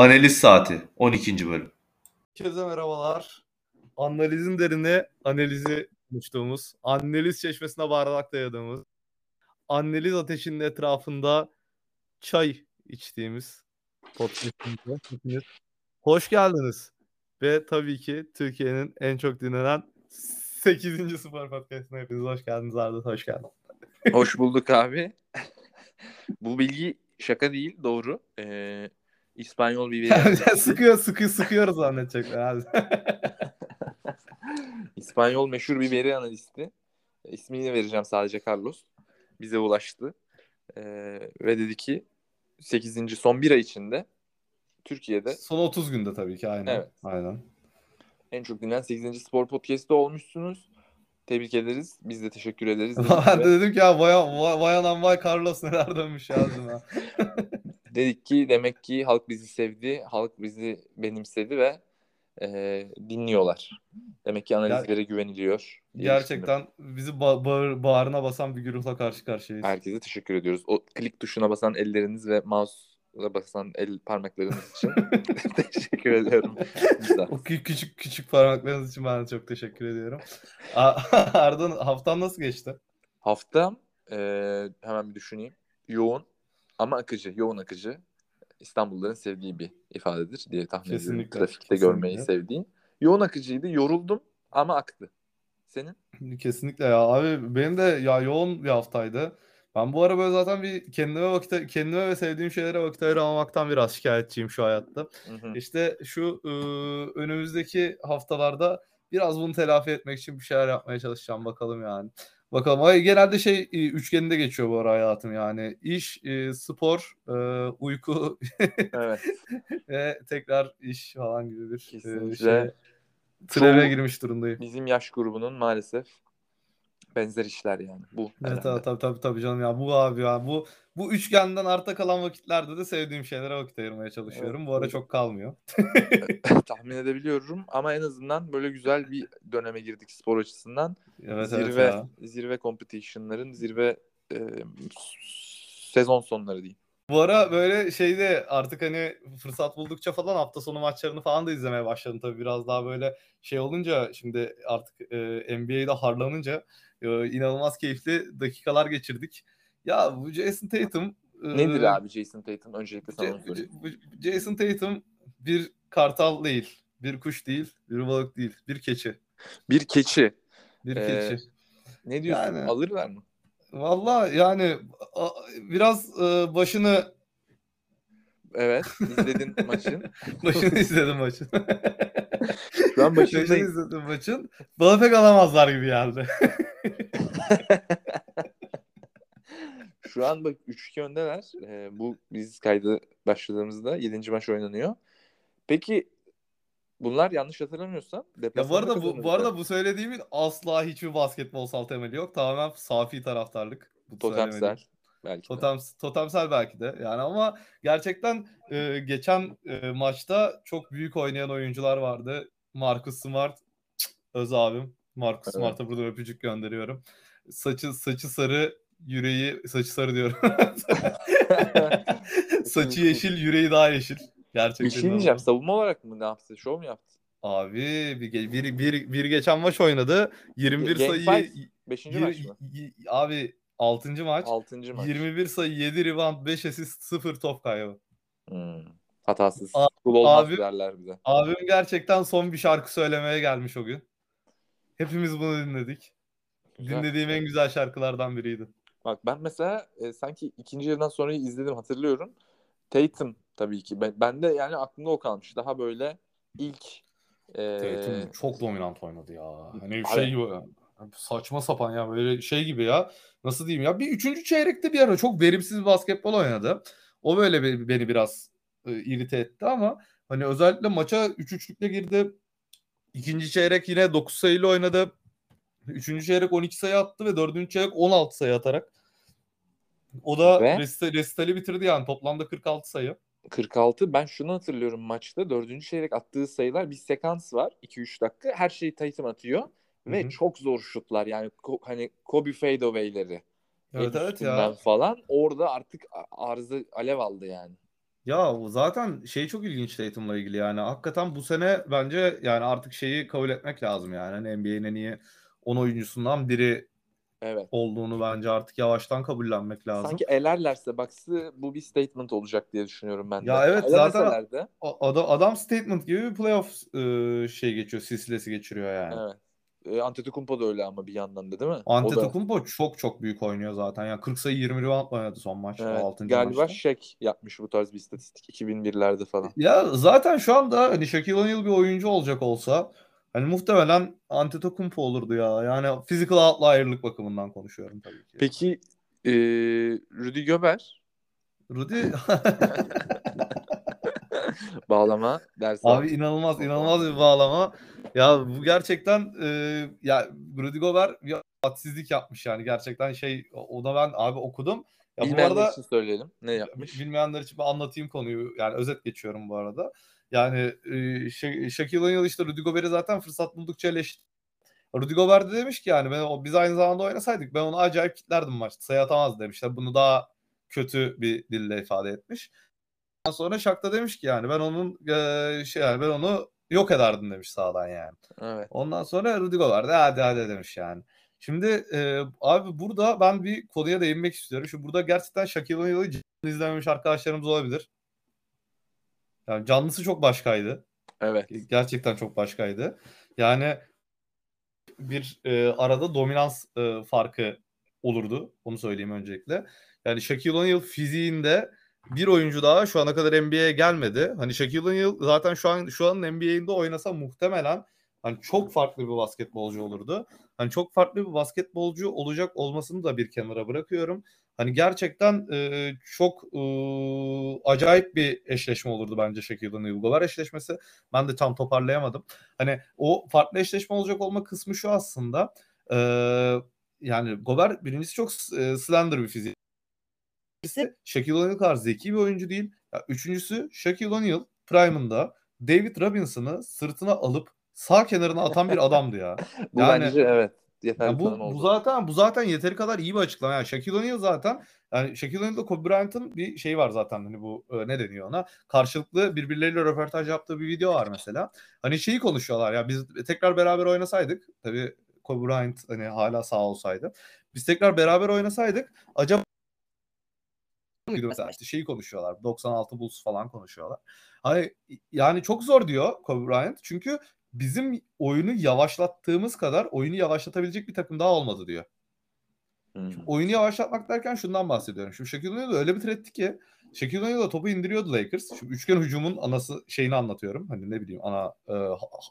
Analiz Saati 12. bölüm. Herkese merhabalar. Analizin derine analizi konuştuğumuz, analiz çeşmesine bardak dayadığımız, analiz ateşinin etrafında çay içtiğimiz podcast'imize hepiniz hoş geldiniz. Ve tabii ki Türkiye'nin en çok dinlenen 8. Spor Podcast'ına hepiniz hoş geldiniz Arda, hoş geldin. Hoş bulduk abi. Bu bilgi şaka değil, doğru. Ee, İspanyol bir veri. Sıkıyor, sıkıyor, sıkıyoruz zannedecekler abi. İspanyol meşhur bir veri analisti. İsmini vereceğim sadece Carlos. Bize ulaştı. Ee, ve dedi ki 8. son bir ay içinde Türkiye'de Son 30 günde tabii ki aynen. Evet. Aynen. en çok dinlenen 8. spor podcast'ı olmuşsunuz. Tebrik ederiz. Biz de teşekkür ederiz. ben de dedim ki ya vay, vay, vay anam vay Carlos neler dönmüş yazdım ha. Dedik ki demek ki halk bizi sevdi, halk bizi benimsedi ve e, dinliyorlar. Demek ki analizlere güveniliyor. düşündüm. Gerçekten bizi ba- bağır- bağrına basan bir güruhla karşı karşıyayız. Herkese teşekkür ediyoruz. O klik tuşuna basan elleriniz ve mouse'a basan el parmaklarınız için teşekkür ediyorum. Güzel. O kü- küçük küçük parmaklarınız için ben de çok teşekkür ediyorum. Ardın haftan nasıl geçti? Haftam e, hemen bir düşüneyim. Yoğun ama akıcı. Yoğun akıcı. İstanbulluların sevdiği bir ifadedir diye tahmin ediyorum. Kesinlikle, Trafikte kesinlikle. görmeyi sevdiğin. Yoğun akıcıydı. Yoruldum ama aktı. Senin? Kesinlikle ya abi benim de ya yoğun bir haftaydı. Ben bu ara böyle zaten bir kendime vakit kendime ve sevdiğim şeylere vakit ayıramamaktan biraz şikayetçiyim şu hayatta. Hı hı. İşte şu ıı, önümüzdeki haftalarda biraz bunu telafi etmek için bir şeyler yapmaya çalışacağım bakalım yani. Bakalım. Ay, genelde şey e, üçgeninde geçiyor bu ara hayatım yani. İş, e, spor, e, uyku Evet. ve tekrar iş falan gibi bir e, şey. Treve girmiş durumdayım. Bizim yaş grubunun maalesef benzer işler yani. Bu Evet herhalde. tabii, tabii tabii canım ya bu abi ya bu bu üçgenden arta kalan vakitlerde de sevdiğim şeylere vakit ayırmaya çalışıyorum. Bu ara Evet. çok kalmıyor. Tahmin edebiliyorum ama en azından böyle güzel bir döneme girdik spor açısından. Evet evet zirve ya. zirve competition'ların zirve e, sezon sonları diyeyim. Bu ara böyle şeyde artık hani fırsat buldukça falan hafta sonu maçlarını falan da izlemeye başladım tabii biraz daha böyle şey olunca şimdi artık e, NBA'de harlanınca e, inanılmaz keyifli dakikalar geçirdik. Ya bu Jason Tatum e, Nedir abi Jason Tatum? Öncelikle sana sorayım. Jason Tatum bir kartal değil, bir kuş değil, bir balık değil, bir keçi. Bir keçi. Bir Ee, keçi. Ne diyorsun? Yani- Alırlar mı? Valla yani a- biraz e, başını Evet. izledin maçın. başını izledim maçın. Başını başındayım. izledim maçın. Bana pek alamazlar gibi geldi. Şu an bak 3-2 öndeler. Ee, bu biz kaydı başladığımızda 7. maç oynanıyor. Peki bunlar yanlış hatırlamıyorsam Ya bu arada bu, bu arada bu söylediğimin asla hiçbir basketbolsal temeli yok. Tamamen safi taraftarlık. Bu totemsel belki de. Totem, totemsel belki de yani ama gerçekten e, geçen e, maçta çok büyük oynayan oyuncular vardı. Marcus Smart, cık, öz abim. Marcus Evet. Smart'a burada öpücük gönderiyorum. Saçı saçı sarı, yüreği saçı sarı diyorum. saçı yeşil, yüreği daha yeşil. Gerçekten. Bir şey diyeceğim. inanılmaz. Savunma olarak mı ne yaptı? Şov mu yaptı? Abi bir, bir, bir, bir geçen maç oynadı. 21 Game sayı Beşinci yir- maç mı? y- abi 6. maç. Altıncı maç. 21 sayı, 7 rebound, 5 asist, 0 top kaybı. Hmm. Hatasız. A- Kul olmaz abi- derler bize. Abim gerçekten son bir şarkı söylemeye gelmiş o gün. Hepimiz bunu dinledik. Güzel. Dinlediğim en güzel şarkılardan biriydi. Bak ben mesela e, sanki ikinci yarıdan sonra izledim hatırlıyorum. Tatum tabii ki. Ben, ben de yani aklımda o kalmış. Daha böyle ilk e, çok dominant oynadı ya. Hani Abi- şey gibi saçma sapan ya böyle şey gibi ya. Nasıl diyeyim ya bir üçüncü çeyrekte bir ara çok verimsiz bir basketbol oynadı. O böyle be- beni biraz e, irite etti ama hani özellikle maça 3-3'lükle girdi. İkinci çeyrek yine 9 sayıyla oynadı. Üçüncü çeyrek 12 sayı attı ve dördüncü çeyrek 16 sayı atarak. O da Ve- resitali bitirdi yani toplamda 46 sayı. 46. Ben şunu hatırlıyorum maçta. Dördüncü çeyrek attığı sayılar bir sekans var. 2-3 dakika. Her şeyi Tatum atıyor. Ve Hı hı. çok zor şutlar. Yani ko- hani Kobe fadeaway'leri. Evet evet ya. falan. Orada artık a- arzı alev aldı yani. Ya zaten şey çok ilginç Tatum'la ilgili yani. Hakikaten bu sene bence yani artık şeyi kabul etmek lazım yani. Hani NBA'nin en iyi 10 oyuncusundan biri Evet. olduğunu bence artık yavaştan kabullenmek lazım. Sanki elerlerse baksı bu bir statement olacak diye düşünüyorum ben de. Ya evet, zaten- de, Adam, adam statement gibi bir playoff e, şey geçiyor, silsilesi geçiriyor yani. evet. E, Antetokounmpo da öyle ama bir yandan da değil mi? O da- Antetokounmpo çok çok büyük oynuyor zaten. Yani 40 sayı 20 rebound oynadı son maç. Evet, 6. galiba maçta. Shaq yapmış bu tarz bir istatistik 2001'lerde falan. Ya zaten şu anda hani Shaquille O'Neal bir oyuncu olacak olsa hani muhtemelen Antetokounmpo olurdu ya. Yani physical outlier'lık bakımından konuşuyorum tabii ki. Peki e, Rudy Göber Rudy bağlama dersi. abi inanılmaz inanılmaz bir bağlama. Ya bu gerçekten e, ya Rudy Gobert bir hadsizlik yapmış yani gerçekten şey o o da ben abi okudum. Ya bu Bilmeyenler arada için söyleyelim. Ne yapmış? Bilmeyenler için ben anlatayım konuyu. Yani özet geçiyorum bu arada. Yani e, Sha- Shaquille O'Neal işte Rudy Gobert'i zaten fırsat buldukça eleştirdi. Rudy Gobert de demiş ki yani ben o biz aynı zamanda oynasaydık ben onu acayip kitlerdim maçta. Sayı atamaz demişler. Bunu daha kötü bir dille ifade etmiş. Ondan sonra Shaq da demiş ki yani ben onun e, şey yani ben onu yok ederdim demiş sağdan yani. Evet. Ondan sonra Rudy Gobert de hadi hadi demiş yani. Şimdi e, abi burada ben bir konuya değinmek istiyorum. Şu burada gerçekten Shaquille O'Neal'ı izlememiş arkadaşlarımız olabilir. Yani canlısı çok başkaydı. Evet. Gerçekten çok başkaydı. Yani bir e, arada dominans e, farkı olurdu. Onu söyleyeyim öncelikle. Yani Shaquille O'Neal fiziğinde bir oyuncu daha şu ana kadar NBA'ye gelmedi. Hani Shaquille O'Neal zaten şu an şu an NBA'inde oynasa muhtemelen hani çok farklı bir basketbolcu olurdu. Hani çok farklı bir basketbolcu olacak olmasını da bir kenara bırakıyorum. Hani gerçekten e, çok e, acayip bir eşleşme olurdu bence Shaquille O'Neal Gobert eşleşmesi. Ben de tam toparlayamadım. Hani o farklı eşleşme olacak olma kısmı şu aslında. E, yani Gobert birincisi çok e, slender bir fizik. İkincisi Shaquille O'Neal kadar zeki bir oyuncu değil. Ya, üçüncüsü Shaquille O'Neal prime'ında David Robinson'ı sırtına alıp sağ kenarına atan bir adamdı ya. Bu Yani- bence evet. Yeterli Ya bu, bu zaten bu zaten yeteri kadar iyi bir açıklama. Yani Shaquille O'Neal zaten yani Shaquille O'Neal'da Kobe Bryant'ın bir şeyi var zaten hani bu e, ne deniyor ona? Karşılıklı birbirleriyle röportaj yaptığı bir video var mesela. Hani şeyi konuşuyorlar ya biz tekrar beraber oynasaydık tabii Kobe Bryant hani hala sağ olsaydı. Biz tekrar beraber oynasaydık acaba mesela işte şeyi konuşuyorlar. 96 Bulls falan konuşuyorlar. Hani yani çok zor diyor Kobe Bryant. Çünkü bizim oyunu yavaşlattığımız kadar oyunu yavaşlatabilecek bir takım daha olmadı diyor. Hmm. Oyunu yavaşlatmak derken şundan bahsediyorum. Şimdi Shaquille O'Neal öyle bir threat'ti ki Shaquille O'Neal da topu indiriyordu Lakers. Şimdi üçgen hücumun anası şeyini anlatıyorum. Hani ne bileyim ana e,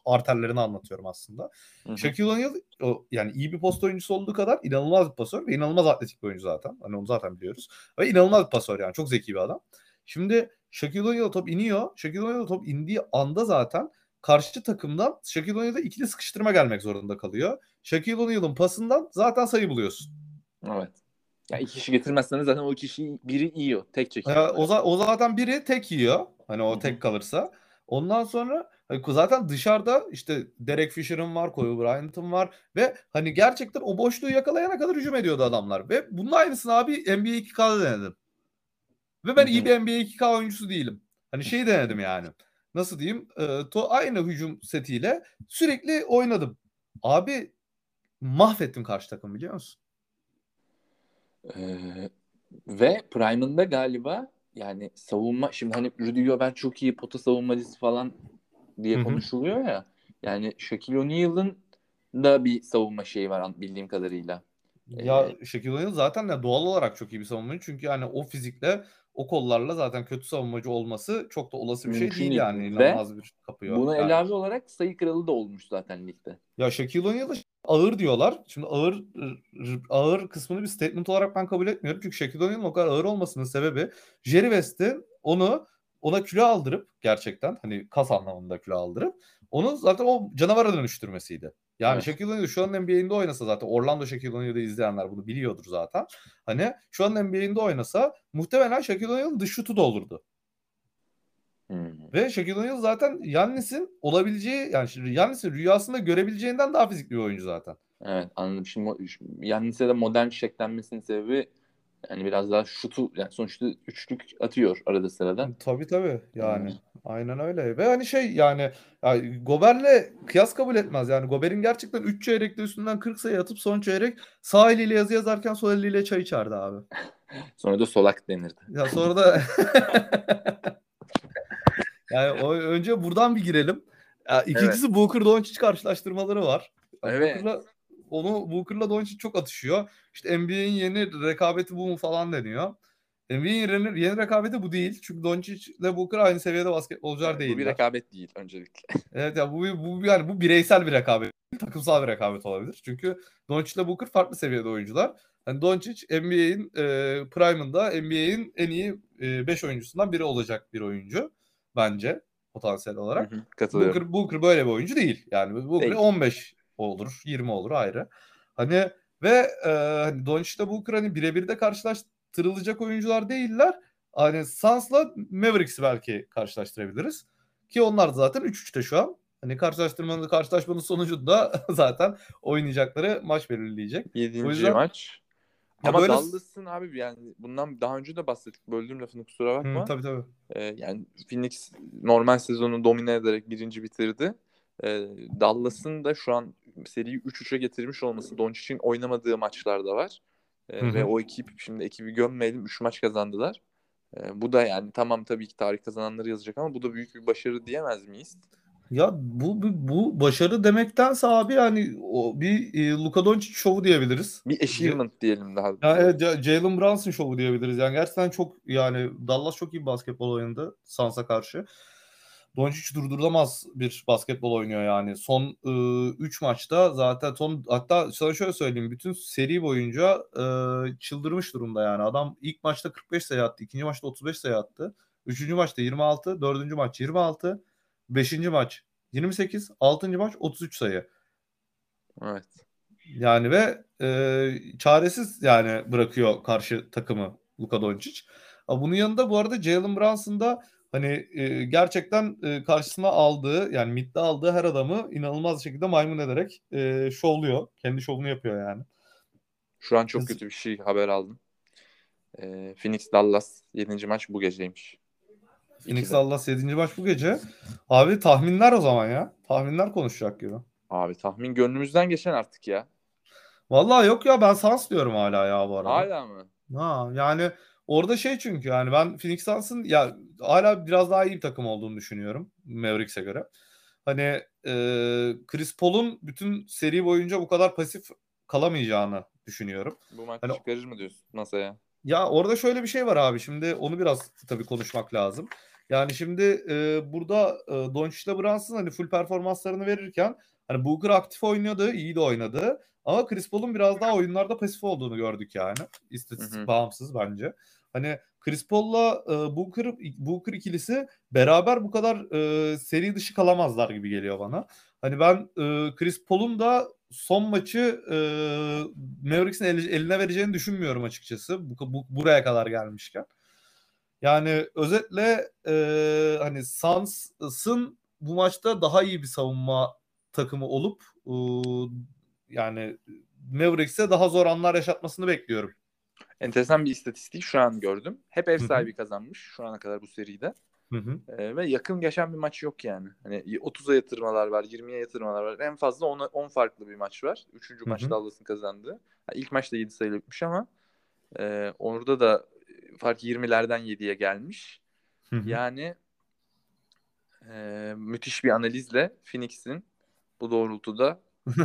arterlerini anlatıyorum aslında. Hı hı. Shaquille O'Neal o, yani iyi bir post oyuncusu olduğu kadar inanılmaz bir pasör ve inanılmaz atletik bir oyuncu zaten. Hani onu zaten biliyoruz. Ve inanılmaz bir pasör yani. Çok zeki bir adam. Şimdi Shaquille O'Neal top iniyor. Shaquille O'Neal top indiği anda zaten karşı takımdan Shaquille O'Neal'a ikili sıkıştırma gelmek zorunda kalıyor. Shaquille O'Neal'ın pasından zaten sayı buluyorsun. Evet. Ya iki kişi getirmezseniz zaten o kişi biri yiyor. Tek çekiyor. Ya, o, za- o zaten biri tek yiyor. Hani o tek kalırsa. Ondan sonra hani zaten dışarıda işte Derek Fisher'ın var, Kobe Bryant'ın var ve hani gerçekten o boşluğu yakalayana kadar hücum ediyordu adamlar. Ve bunun aynısını abi NBA 2K'da denedim. Ve ben iyi bir NBA 2K oyuncusu değilim. Hani şey denedim yani. Nasıl diyeyim? Ee, to aynı hücum setiyle sürekli oynadım. Abi mahvettim karşı takım biliyor musun? Ee, ve Prime'ında galiba yani savunma şimdi hani Rudy Gobert çok iyi pota savunmacısı falan diye Hı hı. konuşuluyor ya. Yani Shaquille O'Neal'ın da bir savunma şeyi var bildiğim kadarıyla. Ya Shaquille O'Neal zaten ya doğal olarak çok iyi bir savunmacı. Çünkü yani o fizikle o kollarla zaten kötü savunmacı olması çok da olası bir şey değil değil. yani. İnanılmaz bir kapıyor. Buna Yani- ilave olarak sayı kralı da olmuş zaten ligde. Ya Shaquille O'Neal'a ağır diyorlar. Şimdi ağır ağır kısmını bir statement olarak ben kabul etmiyorum. Çünkü Shaquille O'Neal'ın o kadar ağır olmasının sebebi Jerry West'in onu ona kilo aldırıp gerçekten hani kas anlamında kilo aldırıp onu zaten o canavara dönüştürmesiydi. Yani Evet. Shaquille O'Neal şu an NBA'inde oynasa zaten Orlando Shaquille O'Neal'ı izleyenler bunu biliyordur zaten. Hani şu an NBA'inde oynasa muhtemelen Shaquille O'Neal'ın dış şutu da olurdu. Hmm. Ve Shaquille O'Neal zaten Yannis'in olabileceği yani şimdi Yannis'in rüyasında görebileceğinden daha fizikli bir oyuncu zaten. Evet anladım. Şimdi Yannis'e de modern çiçek denmesinin sebebi Yani biraz daha şutu yani sonuçta üçlük atıyor arada sırada. Tabii tabii yani. Hmm. Aynen öyle. Ve hani şey yani, yani Gober'le kıyas kabul etmez. Yani Gober'in gerçekten 3 çeyrekte üstünden 40 sayı atıp son çeyrek sağ eliyle yazı yazarken sol eliyle çay içerdi abi. Sonra da solak denirdi. Ya sonra da yani o, önce buradan bir girelim. Ya, ikincisi Booker Doncic karşılaştırmaları var. Evet. Booker'la onu Booker'la Doncic çok atışıyor. İşte NBA'in yeni rekabeti bu mu falan deniyor. NBA'in yeni, yeni rekabeti bu değil. Çünkü Doncic ile Booker aynı seviyede basketbolcular bu değiller. bir rekabet değil öncelikle. Evet ya bu bu yani bu bireysel bir rekabet, takımsal bir rekabet olabilir. Çünkü Doncic ile Booker farklı seviyede oyuncular. Hani Doncic NBA'in e, prime'ında NBA'in en iyi 5 oyuncusundan biri olacak bir oyuncu bence potansiyel Hı olarak. hı, Katılıyorum. Booker, Booker böyle bir oyuncu değil. Yani Booker Değil. 15 olur, 20 olur ayrı. Hani ve e, hani Doncic ile Booker hani birebir de karşılaştırılacak oyuncular değiller. Hani Suns'la Mavericks'i belki karşılaştırabiliriz. Ki onlar da zaten 3-3'te şu an. Hani karşılaştırmanın karşılaşmanın sonucunda zaten oynayacakları maç belirleyecek. Yedinci O yüzden- maç. Ama böyle- Dallas'ın abi yani bundan daha önce de bahsettik. Böldüğüm lafını kusura bakma. Hı, tabii tabii. Ee, yani Phoenix normal sezonu domine ederek birinci bitirdi. Ee, Dallas'ın da şu an seriyi 3-3'e getirmiş olması Doncic'in oynamadığı maçlar da var. Ee, ve o ekip şimdi ekibi gömmeyelim 3 maç kazandılar. Ee, bu da yani tamam tabii ki tarih kazananları yazacak ama bu da büyük bir başarı diyemez miyiz? Ya bu, bu bu başarı demektense abi yani o bir e, Luka Doncic şovu diyebiliriz. Bir achievement diyelim daha. Ya evet Ja- Jalen Brunson şovu diyebiliriz. Yani gerçekten çok yani Dallas çok iyi basketbol oynadı Suns'a karşı. Doncic durdurulamaz bir basketbol oynuyor yani. Son 3 maçta zaten son hatta sana şöyle söyleyeyim bütün seri boyunca e, çıldırmış durumda yani. Adam ilk maçta 45 sayı attı, ikinci maçta 35 sayı attı. Üçüncü maçta 26, dördüncü maç 26, beşinci maç 28, altıncı maç 33 sayı. Evet. Yani ve e, çaresiz yani bırakıyor karşı takımı Luka Doncic. Bunun yanında bu arada Jalen Brunson da hani e, gerçekten e, karşısına aldığı yani midde aldığı her adamı inanılmaz şekilde maymun ederek e, şovluyor. Kendi şovunu yapıyor yani. Şu an çok Kız- kötü bir şey haber aldım. Ee, Phoenix Dallas 7. maç bu geceymiş. Phoenix. Dallas 7. maç bu gece. Abi tahminler o zaman ya. Tahminler konuşacak gibi. Abi tahmin gönlümüzden geçen artık ya. Vallahi yok ya ben Suns diyorum hala ya bu arada. Hala mı? Ha yani orada şey çünkü yani ben Phoenix Suns'ın ya hala biraz daha iyi bir takım olduğunu düşünüyorum Mavericks'e göre. Hani e, Chris Paul'un bütün seri boyunca bu kadar pasif kalamayacağını düşünüyorum. Bu maç Hani- çıkarır mı diyorsun masaya? Ya orada şöyle bir şey var abi. Şimdi onu biraz tabii konuşmak lazım. Yani şimdi e, burada e, Doncic ile Brunson hani full performanslarını verirken hani Booker aktif oynadı, iyi de oynadı. Ama Chris Paul'un biraz daha oyunlarda pasif olduğunu gördük yani. İstatistik bağımsız bence. Hani Chris Paul'la e, Booker Booker ikilisi beraber bu kadar e, seri dışı kalamazlar gibi geliyor bana. Hani ben e, Chris Paul'un da son maçı e, Mavericks'in el- eline vereceğini düşünmüyorum açıkçası. Bu, bu- buraya kadar gelmişken. Yani özetle e, hani Suns'ın bu maçta daha iyi bir savunma takımı olup e, yani Mavericks'e daha zor anlar yaşatmasını bekliyorum. Enteresan bir istatistik şu an gördüm. Hep ev sahibi kazanmış şu ana kadar bu seride. Hı hı. Ee, ve yakın geçen bir maç yok yani. Hani 30'a yatırmalar var, 20'ye yatırmalar var. En fazla 10, 10 farklı bir maç var. Üçüncü Hı maç hı. Dallas'ın kazandığı. Ha, ilk maçta 7 sayılı bitmiş ama e, orada da fark 20'lerden 7'ye gelmiş. Yani e, müthiş bir analizle Phoenix'in bu doğrultuda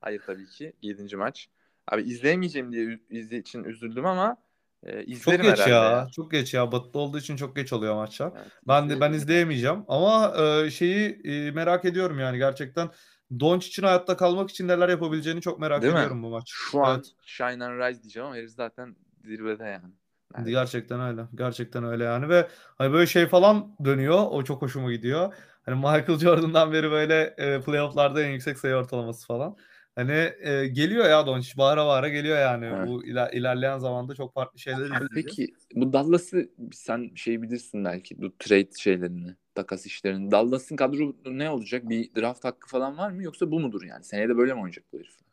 hayır tabii ki 7. maç. Abi izleyemeyeceğim diye izle için üzüldüm ama e, çok izlerim geç herhalde. ya. Çok geç ya. Batı'da olduğu için çok geç oluyor maçlar. Evet, Ben de ben izleyemeyeceğim ama e, şeyi e, merak ediyorum yani gerçekten Doncic'in hayatta kalmak için neler yapabileceğini çok merak Değil mi? ediyorum bu maç. Şu an Evet. Shine and Rise diyeceğim ama herif zaten zirvede yani. Evet. Gerçekten öyle. Gerçekten öyle yani ve hani böyle şey falan dönüyor. O çok hoşuma gidiyor. Hani Michael Jordan'dan beri böyle e, playoff'larda en yüksek sayı ortalaması falan. Hani e, geliyor ya Doncic bağıra bağıra geliyor yani. Evet. Bu iler- ilerleyen zamanda çok farklı şeyler izleyeceğiz. peki bu Dallas'ı sen şey bilirsin belki bu trade şeylerini, takas işlerini. Dallas'ın kadro ne olacak? Bir draft hakkı falan var mı yoksa bu mudur yani? Seneye de böyle mi oynayacak bu herifler?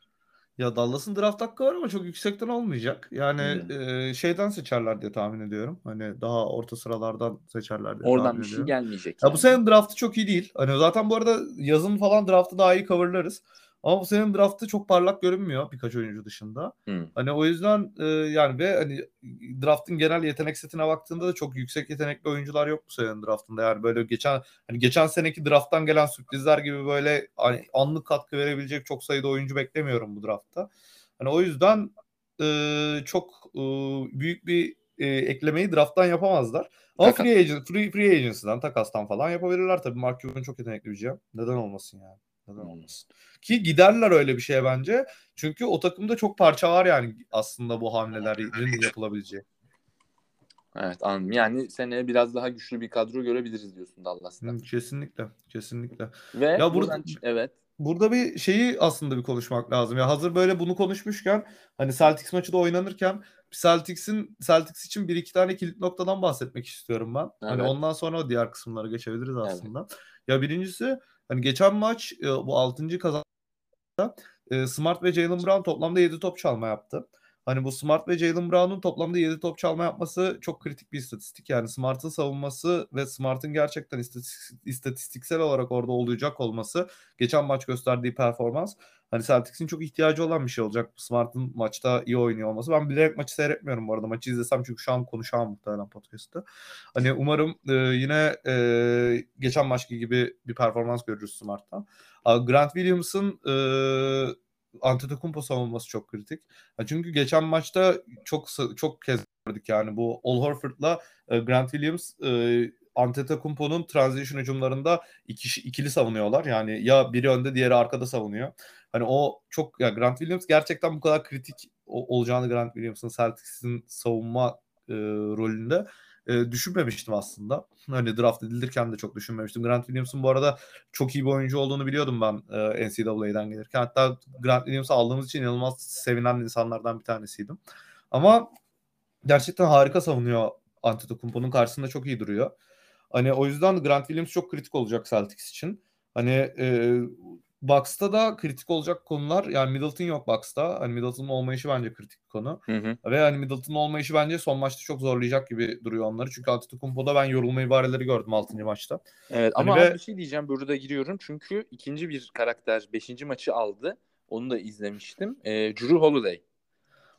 Ya Dallas'ın draft hakkı var ama çok yüksekten olmayacak. Yani e, şeyden seçerler diye tahmin ediyorum. Hani daha orta sıralardan seçerler diye Oradan tahmin bir şey ediyorum. gelmeyecek. Ya yani. bu senin draftı çok iyi değil. Hani zaten bu arada yazın falan draftı daha iyi coverlarız. Ama bu senin draftı çok parlak görünmüyor birkaç oyuncu dışında. Hmm. Hani o yüzden e, yani ve hani draftın genel yetenek setine baktığında da çok yüksek yetenekli oyuncular yok bu senenin draftında. Yani böyle geçen hani geçen seneki drafttan gelen sürprizler gibi böyle hani anlık katkı verebilecek çok sayıda oyuncu beklemiyorum bu draftta. Hani o yüzden e, çok e, büyük bir e, eklemeyi drafttan yapamazlar. Ama Takas. free agent, free, free agency'den, takastan falan yapabilirler tabii. Mark Cuban çok yetenekli bir GM. Neden olmasın yani? Neden Hmm. olmasın? Ki giderler öyle bir şeye bence. Çünkü o takımda çok parça var yani aslında bu hamlelerin yapılabileceği. Evet anladım. Yani seneye biraz daha güçlü bir kadro görebiliriz diyorsun Dallas'ta. Hı, Kesinlikle. Kesinlikle. Ve Ya burada- buradan evet. Burada bir şeyi aslında bir konuşmak lazım. Ya hazır böyle bunu konuşmuşken hani Celtics maçı da oynanırken Celtics'in Celtics için bir iki tane kilit noktadan bahsetmek istiyorum ben. Hani Evet. ondan sonra diğer kısımlara geçebiliriz aslında. Ya birincisi hani geçen maç e, bu 6. kazanda e, Smart ve Jalen Brown toplamda 7 top çalma yaptı. Hani bu Smart ve Jalen Brown'un toplamda 7 top çalma yapması çok kritik bir istatistik. Yani Smart'ın savunması ve Smart'ın gerçekten istatistik- istatistiksel olarak orada olacak olması geçen maç gösterdiği performans hani Celtics'in çok ihtiyacı olan bir şey olacak. Smart'ın maçta iyi oynuyor olması. Ben bilerek maçı seyretmiyorum bu arada. Maçı izlesem çünkü şu an konuşamam muhtemelen podcast'ta. Hani umarım e, yine e, geçen maçki gibi bir performans görürüz Smart'tan. Grant Williams'ın e, Antetokounmpo savunması çok kritik. Çünkü geçen maçta çok çok kez gördük yani bu Al Horford'la e, Grant Williams e, Antetokounmpo'nun transition hücumlarında iki, ikili savunuyorlar. Yani ya biri önde diğeri arkada savunuyor. Hani o çok ya Grant Williams gerçekten bu kadar kritik olacağını Grant Williams'ın Celtics'in savunma e, rolünde e, düşünmemiştim aslında. Hani draft edilirken de çok düşünmemiştim. Grant Williams'ın bu arada çok iyi bir oyuncu olduğunu biliyordum ben e, NCAA'den gelirken. Hatta Grant Williams'ı aldığımız için inanılmaz sevinen insanlardan bir tanesiydim. Ama gerçekten harika savunuyor Antetokounmpo'nun karşısında çok iyi duruyor. Hani o yüzden Grant Williams çok kritik olacak Celtics için. Hani e, Bucks'ta da kritik olacak konular yani Middleton yok Bucks'ta. Hani Middleton'ın olmayışı bence kritik bir konu. Hı hı. Ve hani Middleton'ın olmayışı bence son maçta çok zorlayacak gibi duruyor onları. Çünkü Antetokounmpo'da ben yorulma ibareleri gördüm 6. maçta. Evet Hani ama ve- bir şey diyeceğim burada giriyorum çünkü ikinci bir karakter 5. maçı aldı. Onu da izlemiştim. Ee, Drew Holiday.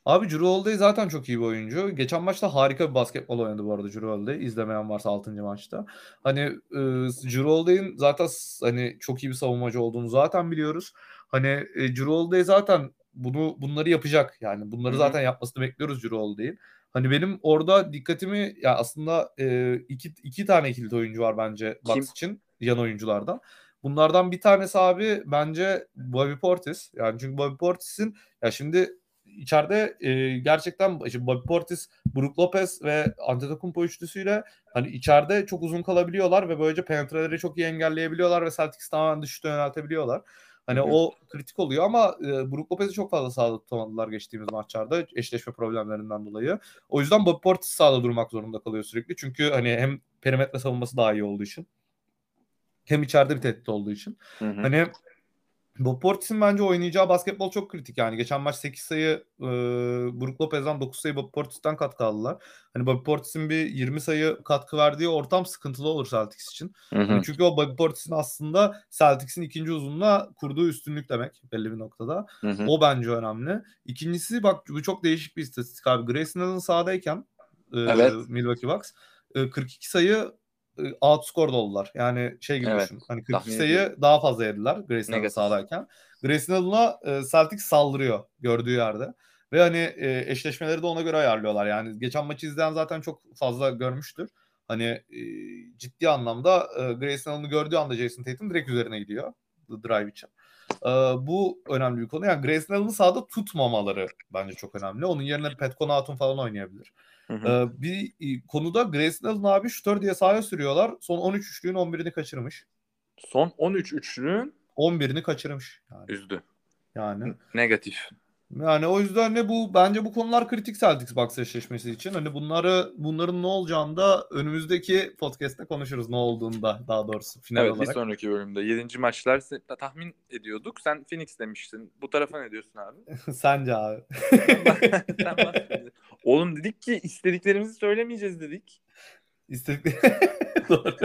Abi Drew Holiday zaten çok iyi bir oyuncu. Geçen maçta harika bir basketbol oynadı bu arada Drew Holiday. İzlemeyen varsa 6. maçta. Hani e, Drew Holiday'in zaten hani çok iyi bir savunmacı olduğunu zaten biliyoruz. Hani e, Drew Holiday zaten bunu bunları yapacak. Yani bunları Hı hı. zaten yapmasını bekliyoruz Drew Holiday'in. Hani benim orada dikkatimi ya aslında e, iki, iki tane kilit oyuncu var bence Kim? Bucks için yan oyunculardan. Bunlardan bir tanesi abi bence Bobby Portis. Yani çünkü Bobby Portis'in ya şimdi içeride e, gerçekten şimdi Bobby Portis, Brook Lopez ve Antetokounmpo üçlüsüyle hani içeride çok uzun kalabiliyorlar ve böylece penetreleri çok iyi engelleyebiliyorlar ve Celtics tamamen dışta yöneltebiliyorlar. Hani Hı hı. o kritik oluyor ama e, Brook Lopez'i çok fazla sahada tutamadılar geçtiğimiz maçlarda eşleşme problemlerinden dolayı. O yüzden Bobby Portis sahada durmak zorunda kalıyor sürekli. Çünkü hani hem perimetre savunması daha iyi olduğu için hem içeride bir tehdit olduğu için. Hı hı. Hani Bob Portis'in bence oynayacağı basketbol çok kritik yani. Geçen maç 8 sayı e, Brook Lopez'den 9 sayı Bob Portis'ten katkı aldılar. Hani Bob Portis'in bir 20 sayı katkı verdiği ortam sıkıntılı olur Celtics için. Hı hı. Hani çünkü o Bob Portis'in aslında Celtics'in ikinci uzunluğuna kurduğu üstünlük demek belli bir noktada. Hı hı. O bence önemli. İkincisi bak bu çok değişik bir istatistik abi. Grayson Allen sahadayken e, Evet. Milwaukee Bucks e, 42 sayı outscored oldular. Yani şey gibi Evet, düşün. Hani 42 tahmin sayı ediyorum. daha fazla yediler Grayson Negatif. sahadayken. Grayson Allen'a e, Celtics saldırıyor gördüğü yerde. Ve hani e, eşleşmeleri de ona göre ayarlıyorlar. Yani geçen maçı izleyen zaten çok fazla görmüştür. Hani e, ciddi anlamda e, Grayson Allen'ı gördüğü anda Jason Tatum direkt üzerine gidiyor. The drive için. E, bu önemli bir konu. Yani Grayson Allen'ı sahada tutmamaları bence çok önemli. Onun yerine Pat Connaughton falan oynayabilir. Hı hı. Ee, bir konuda Grayson abi şutör diye sahaya sürüyorlar. Son 13 üçlüğün 11'ini kaçırmış. Son 13 üçlünün 11'ini kaçırmış yani. üzdü. Yani Negatif. Yani o yüzden ne bu bence bu konular kritik Celtics Bucks eşleşmesi için. Hani bunları bunların ne olacağını da önümüzdeki podcast'te konuşuruz ne olduğunda daha doğrusu final Evet bir olarak. sonraki bölümde. 7. maçlar tahmin ediyorduk. Sen Phoenix demiştin. Bu tarafa ne diyorsun abi? Sence abi. Oğlum dedik ki istediklerimizi söylemeyeceğiz dedik. İstedik. Doğru.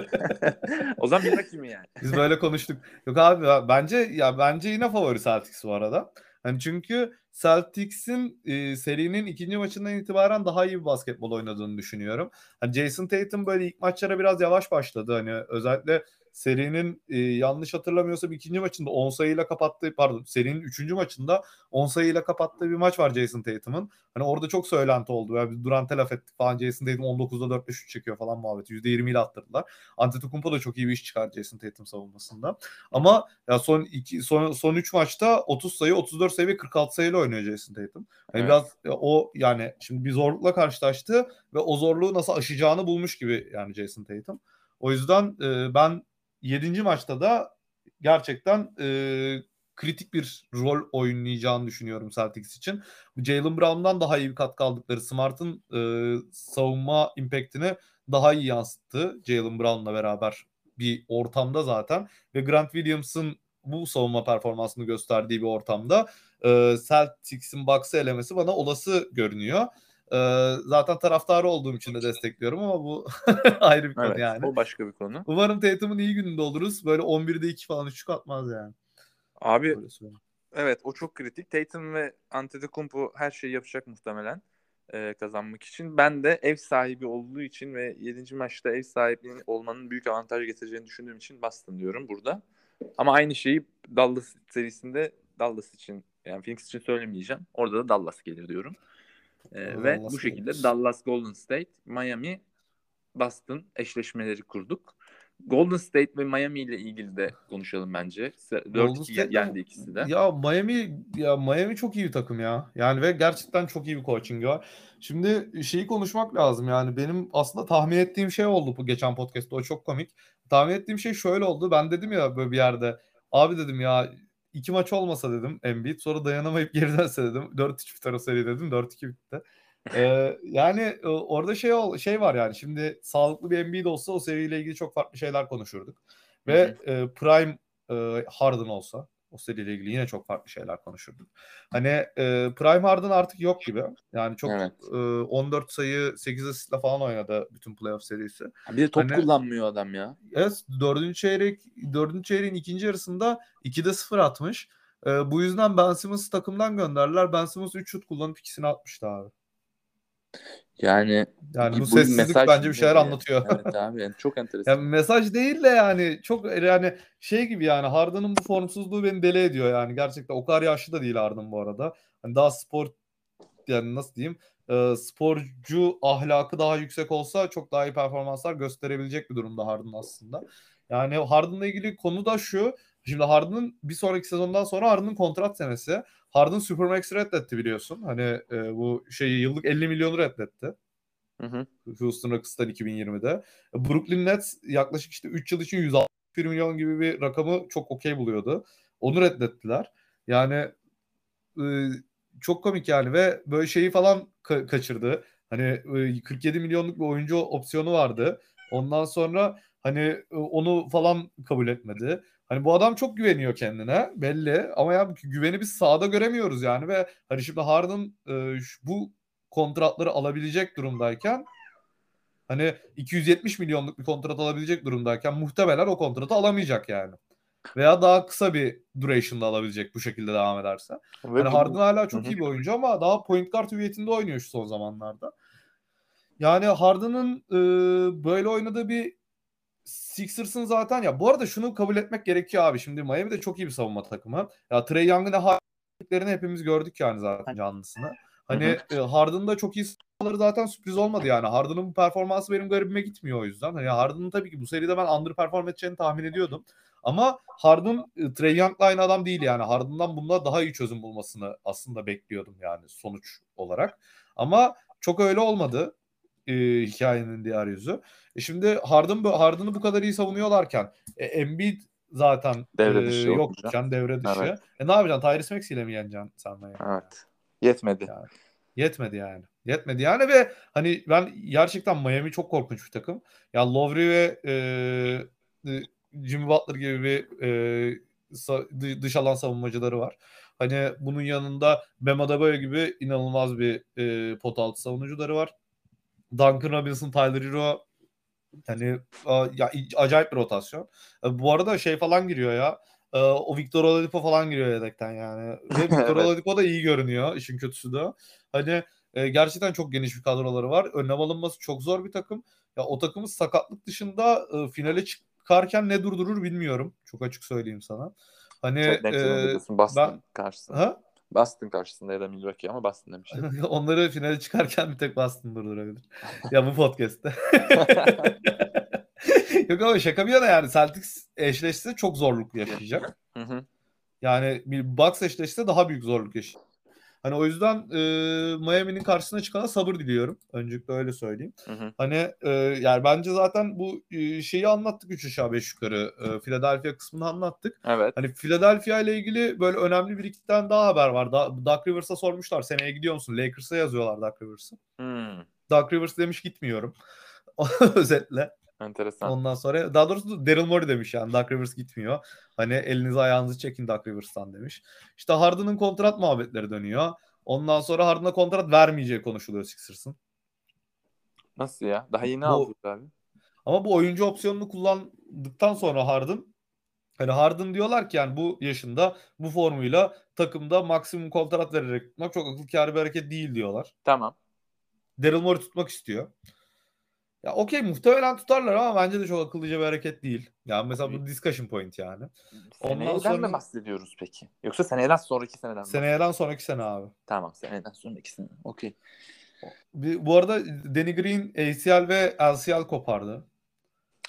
o zaman bir rakibi yani. Biz böyle konuştuk. Yok abi bence ya bence yine favori Celtics bu arada. Hani çünkü Celtics'in e, serinin ikinci maçından itibaren daha iyi bir basketbol oynadığını düşünüyorum. Hani Jason Tatum böyle ilk maçlara biraz yavaş başladı. Hani özellikle serinin e, yanlış hatırlamıyorsam ikinci maçında 10 sayıyla kapattığı pardon serinin üçüncü maçında 10 sayıyla kapattığı bir maç var Jason Tatum'un. Hani orada çok söylenti oldu. Yani Durant'e laf ettik falan. Jason Tatum 19'da 4 5 çekiyor falan muhabbeti. %20 ile attırdılar. Antetokounmpo da çok iyi bir iş çıkardı Jason Tatum savunmasında. Ama ya son iki son son 3 maçta 30 sayı, 34 sayı ve 46 sayıyla oynuyor Jason Tatum. Hani Evet. biraz e, o yani şimdi bir zorlukla karşılaştı ve o zorluğu nasıl aşacağını bulmuş gibi yani Jason Tatum. O yüzden e, ben 7. maçta da gerçekten e, kritik bir rol oynayacağını düşünüyorum Celtics için. Jalen Brown'dan daha iyi bir katkı aldıkları Smart'ın e, savunma impact'ini daha iyi yansıttı Jalen Brown'la beraber bir ortamda zaten ve Grant Williams'ın bu savunma performansını gösterdiği bir ortamda e, Celtics'in Bucks'ı elemesi bana olası görünüyor. Zaten taraftarı olduğum için de destekliyorum ama bu ayrı bir konu Evet, yani. o başka bir konu. Umarım Tatum'un iyi gününde oluruz. Böyle 11'de 2 falan 3 atmaz yani. Abi evet o çok kritik. Tatum ve Antetokounmpo her şeyi yapacak muhtemelen e, kazanmak için. Ben de ev sahibi olduğu için ve 7. maçta ev sahibi olmanın büyük avantaj getireceğini düşündüğüm için Boston diyorum burada. Ama aynı şeyi Dallas serisinde Dallas için yani Phoenix için söylemeyeceğim. Orada da Dallas gelir diyorum. E, Dallas ve bu şekilde Dallas Golden State, Miami, Boston eşleşmeleri kurduk. Golden State ve Miami ile ilgili de konuşalım bence. Golden 4-2 State- yendi ikisi de. Ya Miami ya Miami çok iyi bir takım ya. Yani ve gerçekten çok iyi bir coaching var. Şimdi şeyi konuşmak lazım yani benim aslında tahmin ettiğim şey oldu bu geçen podcast'ta o çok komik. Tahmin ettiğim şey şöyle oldu. Ben dedim ya böyle bir yerde abi dedim ya iki maç olmasa dedim Embiid sonra dayanamayıp geri dönse dedim. 4-3 biter o seri dedim. 4-2 bitti. Ee, yani e, orada şey ol, şey var yani şimdi sağlıklı bir Embiid olsa o seriyle ilgili çok farklı şeyler konuşurduk. Ve e, Prime e, Harden olsa o seriyle ilgili yine çok farklı şeyler konuşurduk. Hani e, Prime Harden artık yok gibi. Yani çok Evet. e, 14 sayı 8 asistle falan oynadı bütün playoff serisi. Bir de top Hani- kullanmıyor adam ya. Evet dördüncü çeyrek dördüncü çeyreğin ikinci yarısında 2'de 0 atmış. E, bu yüzden Ben Simmons'ı takımdan gönderdiler. Ben Simmons 3 şut kullanıp ikisini atmıştı abi. Yani Yani bu bir sessizlik mesaj bence bir şeyler yani. anlatıyor. Evet abi yani çok enteresan. Yani mesaj değil de yani çok yani şey gibi yani Harden'ın bu formsuzluğu beni deli ediyor yani gerçekten o kadar yaşlı da değil Harden bu arada. Hani daha spor yani nasıl diyeyim e, sporcu ahlakı daha yüksek olsa çok daha iyi performanslar gösterebilecek bir durumda Harden aslında. Yani Harden'la ilgili konu da şu. Şimdi Harden'ın bir sonraki sezondan sonra Harden'ın kontrat senesi. Harden Supermax'i reddetti biliyorsun. Hani e, bu şeyi yıllık 50 milyonu reddetti. Hı hı. Houston Rockets'tan 2020'de. Brooklyn Nets yaklaşık işte 3 yıl için 161 milyon gibi bir rakamı çok okey buluyordu. Onu reddettiler. Yani e, çok komik yani ve böyle şeyi falan ka- kaçırdı. Hani e, 47 milyonluk bir oyuncu opsiyonu vardı. Ondan sonra hani e, onu falan kabul etmedi. Hani bu adam çok güveniyor kendine belli ama ya güveni biz sahada göremiyoruz yani ve hani şimdi Harden e, şu- bu kontratları alabilecek durumdayken hani 270 milyonluk bir kontrat alabilecek durumdayken muhtemelen o kontratı alamayacak yani. Veya daha kısa bir duration'da alabilecek bu şekilde devam ederse. Ve Yani bu- Harden hala çok iyi bir oyuncu ama daha point guard hüviyetinde oynuyor şu son zamanlarda. Yani Harden'ın e, böyle oynadığı bir Sixers'ın zaten ya bu arada şunu kabul etmek gerekiyor abi. Şimdi Miami de çok iyi bir savunma takımı. Ya Trey Young'ın ne hareketlerini hepimiz gördük yani zaten canlısını. Hani e, Harden'da çok iyi savunmaları zaten sürpriz olmadı yani. Harden'ın bu performansı benim garibime gitmiyor o yüzden. Hani Harden'ın tabii ki bu seride ben underperform edeceğini tahmin ediyordum. Ama Harden e, Trey Young'la aynı adam değil yani. Harden'dan bunda daha iyi çözüm bulmasını aslında bekliyordum yani sonuç olarak. Ama çok öyle olmadı e, hikayenin diğer yüzü. E şimdi Harden Harden'ı bu kadar iyi savunuyorlarken e, Embiid zaten Devre e, dışı yokken olunca. devre dışı. Evet. E ne yapacaksın? Tyrese Maxey ile mi yeneceksin sen Miami'yi? Evet. Yetmedi. Ya. Yetmedi yani. Yetmedi yani ve hani ben gerçekten Miami çok korkunç bir takım. Ya Lowry ve e, e, Jimmy Butler gibi bir e, dış alan savunmacıları var. Hani bunun yanında Bam Adebayo gibi inanılmaz bir e, pot altı savunucuları var. Duncan Robinson, Tyler Hero yani ya acayip bir rotasyon. E, Bu arada şey falan giriyor ya. e, O Victor Oladipo falan giriyor yedekten yani. Ve Victor Evet. Oladipo da iyi görünüyor. işin kötüsü de. Hani e, gerçekten çok geniş bir kadroları var. Önlem alınması çok zor bir takım. Ya o takımın sakatlık dışında finale çıkarken ne durdurur bilmiyorum. Çok açık söyleyeyim sana. Hani Çok e, ben- karşısında. ha? Boston karşısında ya da Milwaukee ama Boston demiştim. Onları finale çıkarken bir tek Boston durdurabilir. ya bu podcast'te. Yok ama şaka bir yana yani Celtics eşleşse çok zorluk yaşayacak. Hı hı. Yani bir Bucks eşleşse daha büyük zorluk yaşayacak. Hani o yüzden e, Miami'nin karşısına çıkana sabır diliyorum. Öncelikle öyle söyleyeyim. Hı hı. Hani e, yani bence zaten bu e, şeyi anlattık 3 aşağı 5 yukarı. E, Philadelphia kısmını anlattık. Evet. Hani Philadelphia ile ilgili böyle önemli bir iki tane daha haber var. Da, Doug Rivers'a sormuşlar seneye gidiyor musun? Lakers'a yazıyorlar Doug Rivers'ı. Hmm. Doug Rivers demiş gitmiyorum. Özetle. Enteresan. Ondan sonra daha doğrusu Daryl Morey demiş yani Doug Rivers gitmiyor. Hani elinizi ayağınızı çekin Doug Rivers'tan demiş. İşte Harden'ın kontrat muhabbetleri dönüyor. Ondan sonra Harden'a kontrat vermeyeceği konuşuluyor Sixers'ın. Nasıl ya? Daha yeni Bu- aldık abi. Ama bu oyuncu opsiyonunu kullandıktan sonra Harden hani Harden diyorlar ki yani bu yaşında bu formuyla takımda maksimum kontrat vererek tutmak çok akıl kârı bir hareket değil diyorlar. Tamam. Daryl Morey tutmak istiyor. Ya okey muhtemelen tutarlar ama bence de çok akıllıca bir hareket değil. Yani mesela bu discussion point yani. Ondan Seneyden sonra- mi bahsediyoruz peki? Yoksa seneden sonraki seneden mi? Seneyeden sonraki sene abi. Tamam seneden sonraki sene. Okey. Bir- Bu arada Danny Green ACL ve LCL kopardı.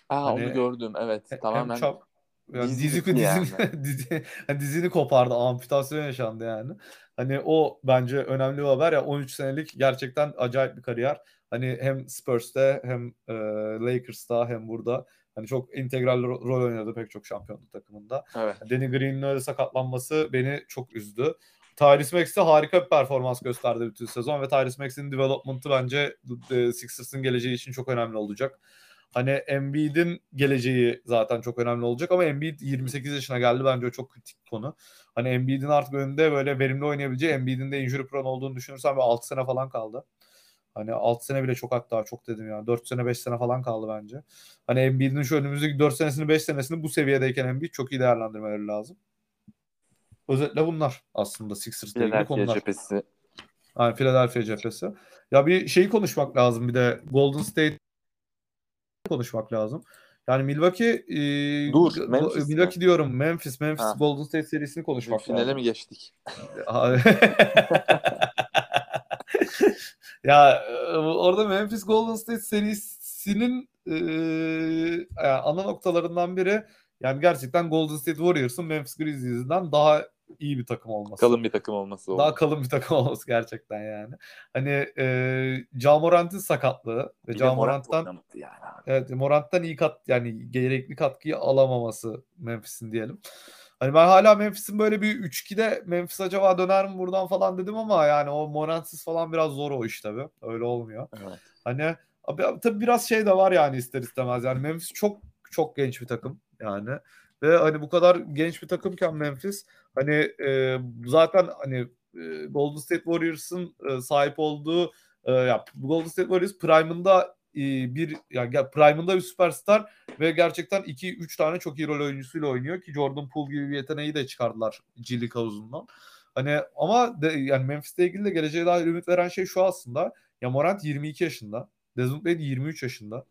Aa Hani- onu gördüm evet. Hem Tamamen çap- yani dizi dizi, dizini, yani. dizi, hani dizini kopardı. Amputasyon yaşandı yani. Hani o bence önemli bir haber ya 13 senelik gerçekten acayip bir kariyer. Hani hem Spurs'te hem e, Lakers'ta hem burada hani çok integral ro- rol oynadı pek çok şampiyonluk takımında. evet. Danny Green'in öyle sakatlanması beni çok üzdü. Tyrese Maxey harika bir performans gösterdi bütün sezon ve Tyrese Maxey'in development'ı bence Sixers'ın geleceği için çok önemli olacak. Hani Embiid'in geleceği zaten çok önemli olacak ama Embiid 28 yaşına geldi bence o çok kritik bir konu. Hani Embiid'in artık önünde böyle verimli oynayabileceği Embiid'in de injury prone olduğunu düşünürsen ve 6 sene falan kaldı. Hani 6 sene bile çok hatta çok dedim ya. 4 sene 5 sene falan kaldı bence. Hani Embiid'in şu önümüzdeki 4 senesini 5 senesini bu seviyedeyken Embiid çok iyi değerlendirmeleri lazım. Özetle bunlar aslında Sixers'la ilgili konular. cephesi. Yani Philadelphia cephesi. Ya bir şeyi konuşmak lazım bir de Golden State konuşmak lazım. Yani Milwaukee e, Dur, Memphis mi? Milwaukee diyorum Memphis Memphis Ha. Golden State serisini konuşmak Finale lazım. mi geçtik? Abi. ya e, orada Memphis Golden State serisinin e, yani ana noktalarından biri yani gerçekten Golden State Warriors'ın Memphis Grizzlies'den daha iyi bir takım olması. Kalın bir takım olması oldu. Daha kalın bir takım olması gerçekten yani. Hani e, Ja Morant'in sakatlığı ve Ja Morant yani abi. Evet Morant'tan iyi kat yani gerekli katkıyı alamaması Memphis'in diyelim. Hani ben hala Memphis'in böyle bir 3-2'de Memphis acaba döner mi buradan falan dedim ama yani o Morant'sız falan biraz zor o iş tabii. Öyle olmuyor. Evet. Hani abi, tabii biraz şey de var yani ister istemez. Yani Memphis çok çok genç bir takım yani. Ve hani bu kadar genç bir takımken Memphis hani e, zaten hani e, Golden State Warriors'ın e, sahip olduğu e, ya Golden State Warriors prime'ında e, bir yani prime'ında bir süperstar ve gerçekten 2-3 tane çok iyi rol oyuncusuyla oynuyor ki Jordan Poole gibi bir yeteneği de çıkardılar League havuzundan. Hani ama de, yani Memphis'le ilgili de geleceğe dair ümit veren şey şu aslında. Ya Morant 22 yaşında. Desmond Bane 23 yaşında.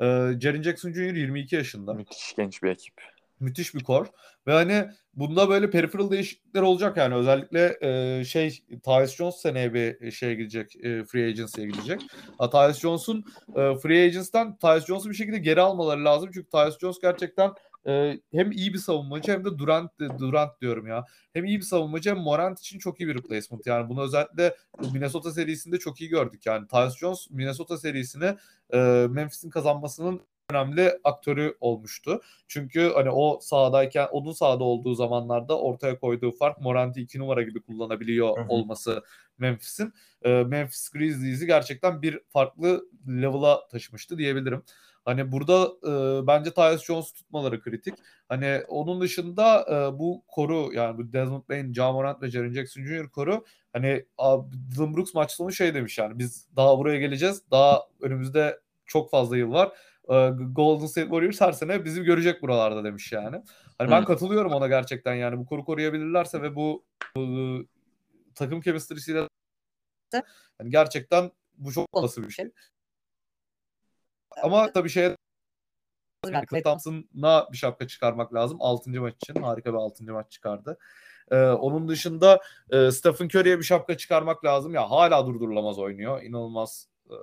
Ee, Jaren Jackson Jr. 22 yaşında. Müthiş genç bir ekip. Müthiş bir kor. Ve hani bunda böyle peripheral değişiklikler olacak yani. Özellikle e, şey Tyus Jones seneye bir şeye gidecek. E, free agency'ye gidecek. Ha, Tyus Jones'un e, free agency'den Tyus Jones'u bir şekilde geri almaları lazım. Çünkü Tyus Jones gerçekten e, hem iyi bir savunmacı hem de Durant Durant diyorum ya. Hem iyi bir savunmacı hem Morant için çok iyi bir replacement. Yani bunu özellikle Minnesota serisinde çok iyi gördük. Yani Tyus Jones Minnesota serisini e, Memphis'in kazanmasının önemli aktörü olmuştu. Çünkü hani o sahadayken onun sahada olduğu zamanlarda ortaya koyduğu fark Morant'i 2 numara gibi kullanabiliyor Hı hı. olması Memphis'in. Ee, Memphis Grizzlies'i gerçekten bir farklı level'a taşımıştı diyebilirim. Hani burada e, bence Tyus Jones tutmaları kritik. Hani onun dışında e, bu koru yani bu Desmond Bain, Ja Morant ve Jaren Jackson Jr. koru hani Dylan Brooks maç sonu şey demiş yani biz daha buraya geleceğiz. Daha önümüzde çok fazla yıl var. E, Golden State Warriors her sene bizi görecek buralarda demiş yani. Hani ben Hı. katılıyorum ona gerçekten yani bu koru koruyabilirlerse ve bu, bu takım chemistry'siyle hani gerçekten bu çok olası bir şey. Ama tabii şey yani Clay Thompson'a bir şapka çıkarmak lazım. 6. maç için. Harika bir 6. maç çıkardı. Ee, onun dışında e, Stephen Curry'e bir şapka çıkarmak lazım. Ya hala durdurulamaz oynuyor. İnanılmaz e,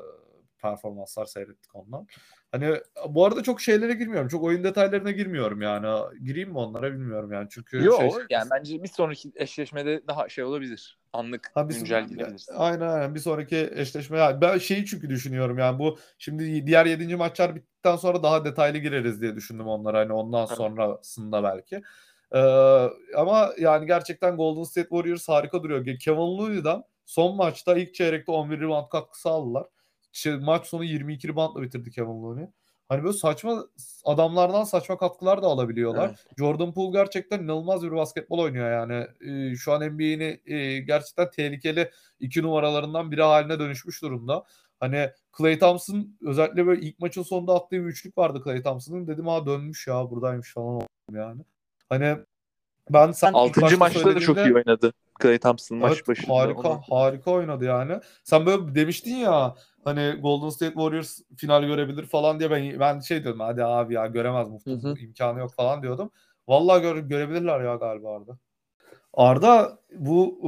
performanslar seyrettik ondan. Hani bu arada çok şeylere girmiyorum. Çok oyun detaylarına girmiyorum yani. Gireyim mi onlara bilmiyorum yani. Çünkü Yok şey, yani bence bir sonraki eşleşmede daha şey olabilir. Anlık Ha, biz- güncel gidebilirsin. Aynen aynen bir sonraki eşleşme. Yani ben şeyi çünkü düşünüyorum yani bu şimdi diğer 7. maçlar bittikten sonra daha detaylı gireriz diye düşündüm onlara hani ondan Evet. sonrasında belki. Ee, ama yani gerçekten Golden State Warriors harika duruyor. Kevin Looney'den son maçta ilk çeyrekte 11 rebound katkısı aldılar. Şey, maç sonu 22 reboundla bitirdi Kevin Looney. Hani böyle saçma adamlardan saçma katkılar da alabiliyorlar. Evet. Jordan Poole gerçekten inanılmaz bir basketbol oynuyor yani. Ee, şu an NBA'nin e, gerçekten tehlikeli iki numaralarından biri haline dönüşmüş durumda. Hani Klay Thompson özellikle böyle ilk maçın sonunda attığı bir üçlük vardı Klay Thompson'ın. Dedim ha dönmüş ya buradaymış falan oldum yani. Hani ben sen ilk Altıncı başta maçta da çok iyi oynadı. Clay Thompson maç Evet, başında. harika Onu- harika oynadı yani. Sen böyle demiştin ya hani Golden State Warriors final görebilir falan diye ben ben şey diyordum hadi abi ya göremez muhtemelen imkanı yok falan diyordum. Vallahi gör, görebilirler ya galiba Arda. Arda bu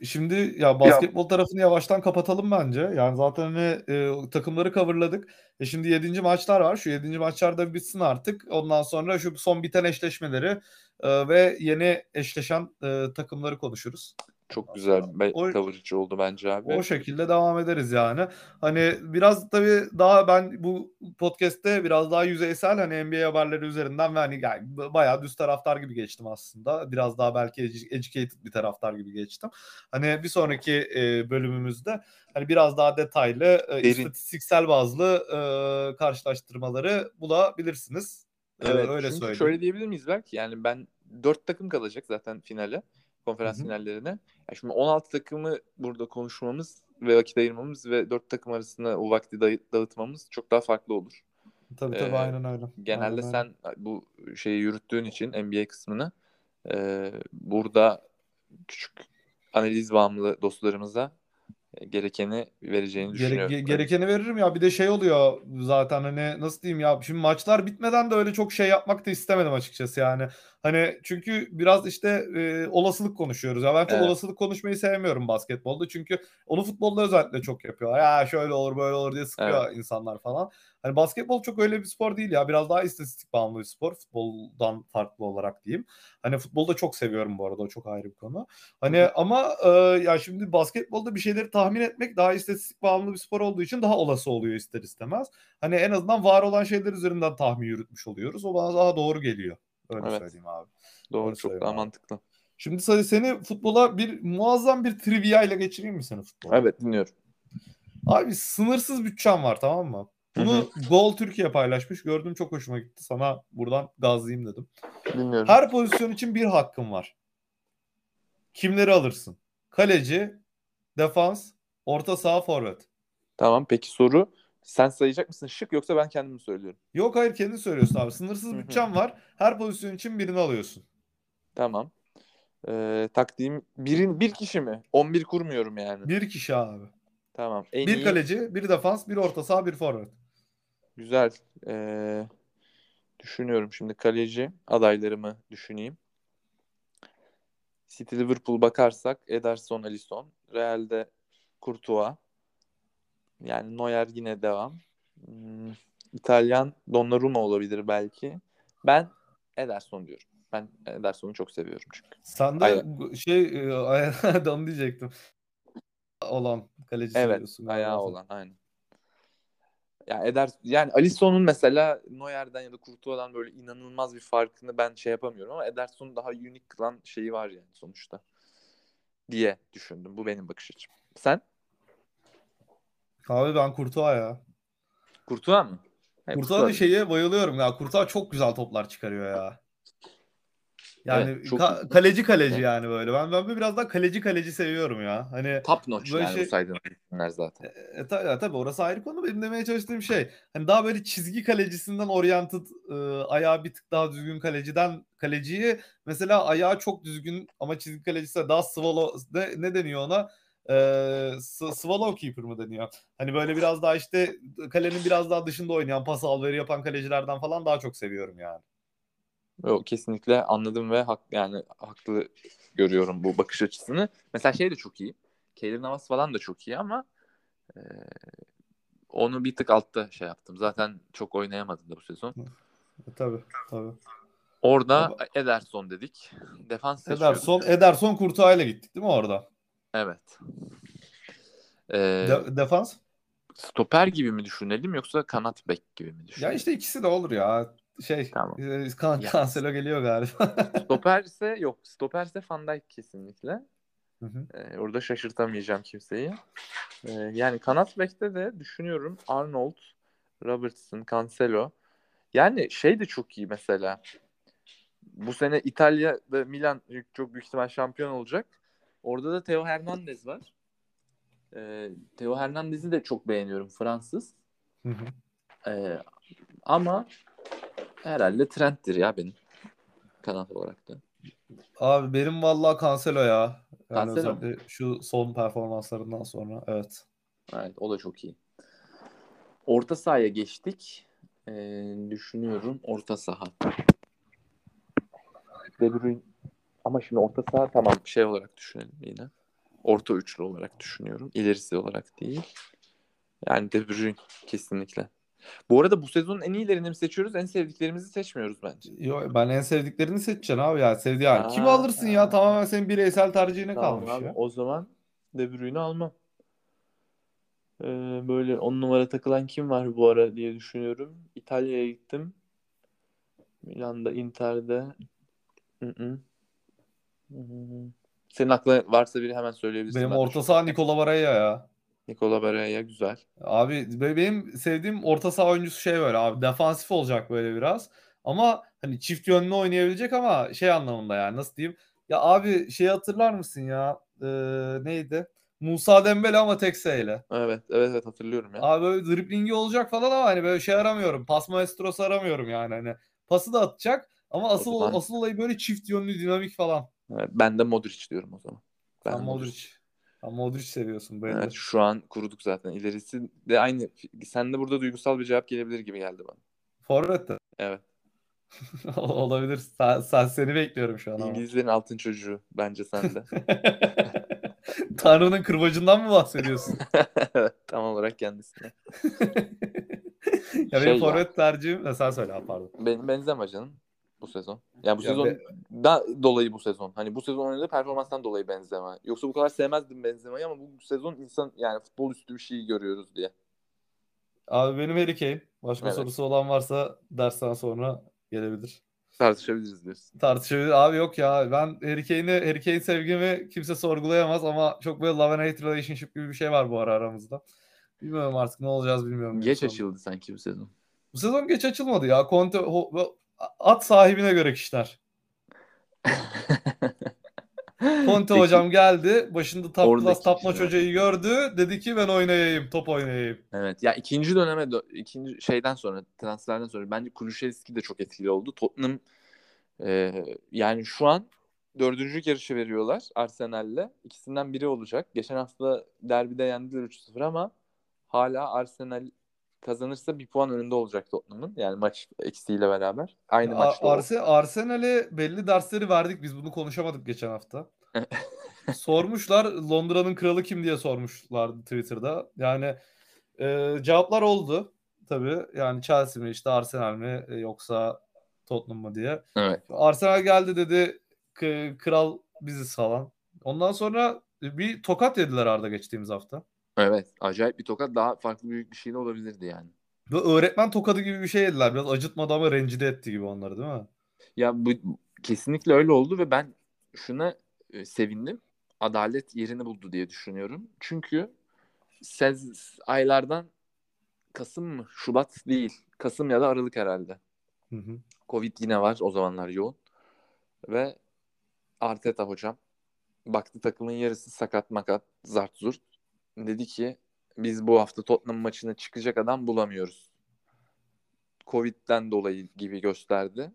e, şimdi ya basketbol tarafını yavaştan kapatalım bence. Yani zaten hani e, takımları coverladık. E şimdi 7. maçlar var. Şu 7. maçlar da bitsin artık. Ondan sonra şu son biten eşleşmeleri e, ve yeni eşleşen e, takımları konuşuruz. Çok güzel bir O- coverage oldu bence abi. O şekilde devam ederiz yani. Hani biraz tabii daha ben bu podcast'te biraz daha yüzeysel hani NBA haberleri üzerinden ve hani yani bayağı düz taraftar gibi geçtim aslında. Biraz daha belki edu- educated bir taraftar gibi geçtim. Hani bir sonraki e, bölümümüzde hani biraz daha detaylı e, istatistiksel bazlı e, karşılaştırmaları bulabilirsiniz. E, Evet, öyle söyleyeyim. şöyle diyebilir miyiz belki? Yani ben dört takım kalacak zaten finale, konferans Hı hı. finallerine. Yani şimdi 16 takımı burada konuşmamız ve vakit ayırmamız ve dört takım arasında o vakti dağıtmamız çok daha farklı olur. Tabii tabii Ee, aynen öyle. Genelde Aynen sen bu şeyi yürüttüğün için NBA kısmını e, burada küçük analiz bağımlı dostlarımıza e, gerekeni vereceğini düşünüyorum. ge- gerekeni veririm ya. Bir de şey oluyor zaten hani nasıl diyeyim ya. Şimdi maçlar bitmeden de öyle çok şey yapmak da istemedim açıkçası yani. Hani çünkü biraz işte e, olasılık konuşuyoruz. Ya ben çok Evet. olasılık konuşmayı sevmiyorum basketbolda. Çünkü onu futbolda özellikle çok yapıyorlar. Ya şöyle olur böyle olur diye sıkıyor insanlar falan. Hani basketbol çok öyle bir spor değil ya. Biraz daha istatistik bağımlı bir spor. Futboldan farklı olarak diyeyim. Hani futbolu da çok seviyorum bu arada. O çok ayrı bir konu. Hani ama e, ya şimdi basketbolda bir şeyleri tahmin etmek daha istatistik bağımlı bir spor olduğu için daha olası oluyor ister istemez. Hani en azından var olan şeyler üzerinden tahmin yürütmüş oluyoruz. O bana daha doğru geliyor. Öyle Evet. söyleyeyim abi. Doğru Doğru çok daha abi. mantıklı. Şimdi seni, seni futbola bir muazzam bir trivia ile geçireyim mi seni futbola? Evet dinliyorum. Abi sınırsız bütçem var tamam mı? Bunu Gol Türkiye paylaşmış. Gördüm çok hoşuma gitti. Sana buradan gazlayayım dedim. Dinliyorum. Her pozisyon için bir hakkın var. Kimleri alırsın? Kaleci, defans, orta saha, forvet. Tamam peki soru sen sayacak mısın şık yoksa ben kendim mi söylüyorum? Yok hayır kendin söylüyorsun abi. Sınırsız bütçen var. Her pozisyon için birini alıyorsun. Tamam. Ee, taktiğim birin, bir kişi mi? 11 kurmuyorum yani. Bir kişi abi. Tamam. En Bir iyi, kaleci, bir defans, bir orta saha, bir forvet. Güzel. Ee, düşünüyorum şimdi kaleci adaylarımı düşüneyim. City Liverpool bakarsak Ederson, Alisson. Real'de Courtois. Yani Neuer yine devam. Hmm, İtalyan Donnarumma olabilir belki. Ben Ederson diyorum. Ben Ederson'u çok seviyorum çünkü. Sen de şey e, onu diyecektim. Olan kaleci Evet, söylüyorsun galiba ayağı olan aynen. Ya Eder yani Alisson'un mesela Neuer'den ya da Courtois'dan böyle inanılmaz bir farkını ben şey yapamıyorum ama Ederson'un daha unik kılan şeyi var yani sonuçta diye düşündüm. Bu benim bakış açım. Sen? Abi ben Kurtuğa ya. Kurtuğa mı? He, Kurtuğa da Courtois. şeye bayılıyorum ya. Kurtuğa çok güzel toplar çıkarıyor ya. Yani Evet, çok ka- kaleci kaleci Evet. yani böyle. Ben ben biraz daha kaleci kaleci seviyorum ya. Hani Top notch Böyle yani şey- bu saydığın isimler zaten. E, ta- ya tabii orası ayrı konu. Benim demeye çalıştığım şey hani daha böyle çizgi kalecisinden oriented e, ayağı bir tık daha düzgün kaleciden kaleciyi mesela ayağı çok düzgün ama çizgi kalecisi daha swallow ne, ne deniyor ona? E, swallow keeper mı deniyor? Hani böyle biraz daha işte kalenin biraz daha dışında oynayan pas alveri yapan kalecilerden falan daha çok seviyorum yani. Yok kesinlikle anladım ve hak yani haklı görüyorum bu bakış açısını. Mesela şey de çok iyi. Keylor Navas falan da çok iyi ama e, onu bir tık altta şey yaptım. Zaten çok oynayamadı da bu sezon. E, tabii tabii. Orada Ama- Ederson dedik. Defans Ederson, seçiyorduk. Ederson Kurtuğa'yla gittik değil mi orada? Evet. Ee, De- defans? stoper gibi mi düşünelim yoksa kanat bek gibi mi Ya düşünelim? işte ikisi de olur ya. Şey, Tamam. e, kan, Ya. Cancelo geliyor galiba. Stoper ise yok. Stoper ise Van Dijk kesinlikle. Hı hı. Ee, orada şaşırtamayacağım kimseyi. Ee, yani kanat bekte de düşünüyorum Arnold, Robertson, Cancelo. Yani şey de çok iyi mesela. Bu sene İtalya'da Milan çok büyük ihtimal şampiyon olacak. Orada da Theo Hernandez var. Ee, Theo Hernandez'i de çok beğeniyorum Fransız. Hı hı. Ee, ama herhalde Trent'tir ya benim kanat olarak da. Abi benim vallahi Cancelo ya. Yani Cancelo mu? şu son performanslarından sonra evet. Evet o da çok iyi. Orta sahaya geçtik. Ee, düşünüyorum orta saha. De Bruyne. Ama şimdi orta saha tamam şey olarak düşünelim yine. Orta üçlü olarak düşünüyorum. İlerisi olarak değil. Yani De Bruyne kesinlikle. Bu arada bu sezonun en iyilerini mi seçiyoruz? En sevdiklerimizi seçmiyoruz bence. Yo, ben en sevdiklerini seçeceksin abi ya. Sevdi yani. Kimi Aa. alırsın ya? Tamamen senin bireysel tercihine Tamam kalmış abi, ya. O zaman De Bruyne'i almam. Ee, böyle on numara takılan kim var bu ara diye düşünüyorum. İtalya'ya gittim. Milan'da, Inter'de. Hı-hı. Hı-hı. Senin aklına varsa biri hemen söyleyebilirsin. Benim Ben orta saha Nikola Barella ya. Nicola Barella güzel. Abi be- benim sevdiğim orta saha oyuncusu şey böyle abi defansif olacak böyle biraz. Ama hani çift yönlü oynayabilecek ama şey anlamında yani nasıl diyeyim? Ya abi şey hatırlar mısın ya? Ee, neydi? Musa Dembele ama tek ile. Evet, evet, evet hatırlıyorum ya. Abi böyle driblingi olacak falan ama hani böyle şey aramıyorum. Pas maestrosu aramıyorum yani hani. Pası da atacak ama asıl asıl olayı böyle çift yönlü dinamik falan. Evet, ben de Modric diyorum o zaman. Ben Sen Modric. Modric. Sen Modric seviyorsun belli. Evet, şu an kuruduk zaten. İlerisi de aynı. Sen de burada duygusal bir cevap gelebilir gibi geldi bana. Forvet de. Evet. Olabilir. Sen, sen seni bekliyorum şu an ama. İngilizlerin altın çocuğu bence sende. Tanrı'nın kırbacından mı bahsediyorsun? tam olarak kendisine. ya Şey benim forvet tercihim... Sen söyle pardon. Benim Benzema canım bu sezon. Yani bu Ya sezon be- da dolayı bu sezon. Hani bu sezon oynadığı performanstan dolayı Benzema. Yoksa bu kadar sevmezdim Benzema'yı ama bu sezon insan yani futbol üstü bir şey görüyoruz diye. Abi benim Harry Kane. Başka Evet. sorusu olan varsa dersten sonra gelebilir. Tartışabiliriz diyorsun. Tartışabilir. Abi yok ya ben Harry Kane'i, Harry Kane sevgimi kimse sorgulayamaz ama çok böyle love and hate relationship gibi bir şey var bu ara aramızda. Bilmiyorum artık ne olacağız bilmiyorum. Geç açıldı sanki bu sezon. Bu sezon geç açılmadı ya. Conte ho- at sahibine göre kişiler. Conte hocam geldi. Başında top Oradaki class top notch kişiler. hocayı gördü. Dedi ki ben oynayayım, top oynayayım. Evet. Ya ikinci döneme dö- ikinci şeyden sonra transferden sonra bence Kulüşevski de çok etkili oldu. Tottenham e, yani şu an dördüncülük yarışı veriyorlar Arsenal'le. İkisinden biri olacak. Geçen hafta derbide yendiler 3-0 ama hala Arsenal kazanırsa bir puan önünde olacak Tottenham'ın. Yani maç eksiğiyle beraber. Aynı A- maçta. Arse Arsenal'e belli dersleri verdik. Biz bunu konuşamadık geçen hafta. Sormuşlar Londra'nın kralı kim diye sormuşlardı Twitter'da. Yani e, cevaplar oldu tabii. Yani Chelsea mi işte Arsenal mi e, yoksa Tottenham mı diye. Evet. Arsenal geldi dedi "K- kral biziz falan. Ondan sonra bir tokat yediler Arda geçtiğimiz hafta. Evet. Acayip bir tokat. Daha farklı büyük bir şey de olabilirdi yani. Böyle öğretmen tokadı gibi bir şey yediler. Biraz acıtmadı ama rencide etti gibi onları değil mi? Ya bu kesinlikle öyle oldu ve ben şuna e, sevindim. Adalet yerini buldu diye düşünüyorum. Çünkü sez aylardan Kasım mı? Şubat değil. Kasım ya da Aralık herhalde. Hı hı. Covid yine var o zamanlar yoğun. Ve Arteta hocam baktı takımın yarısı sakat makat zart zurt. Dedi ki biz bu hafta Tottenham maçına çıkacak adam bulamıyoruz. Covid'den dolayı gibi gösterdi.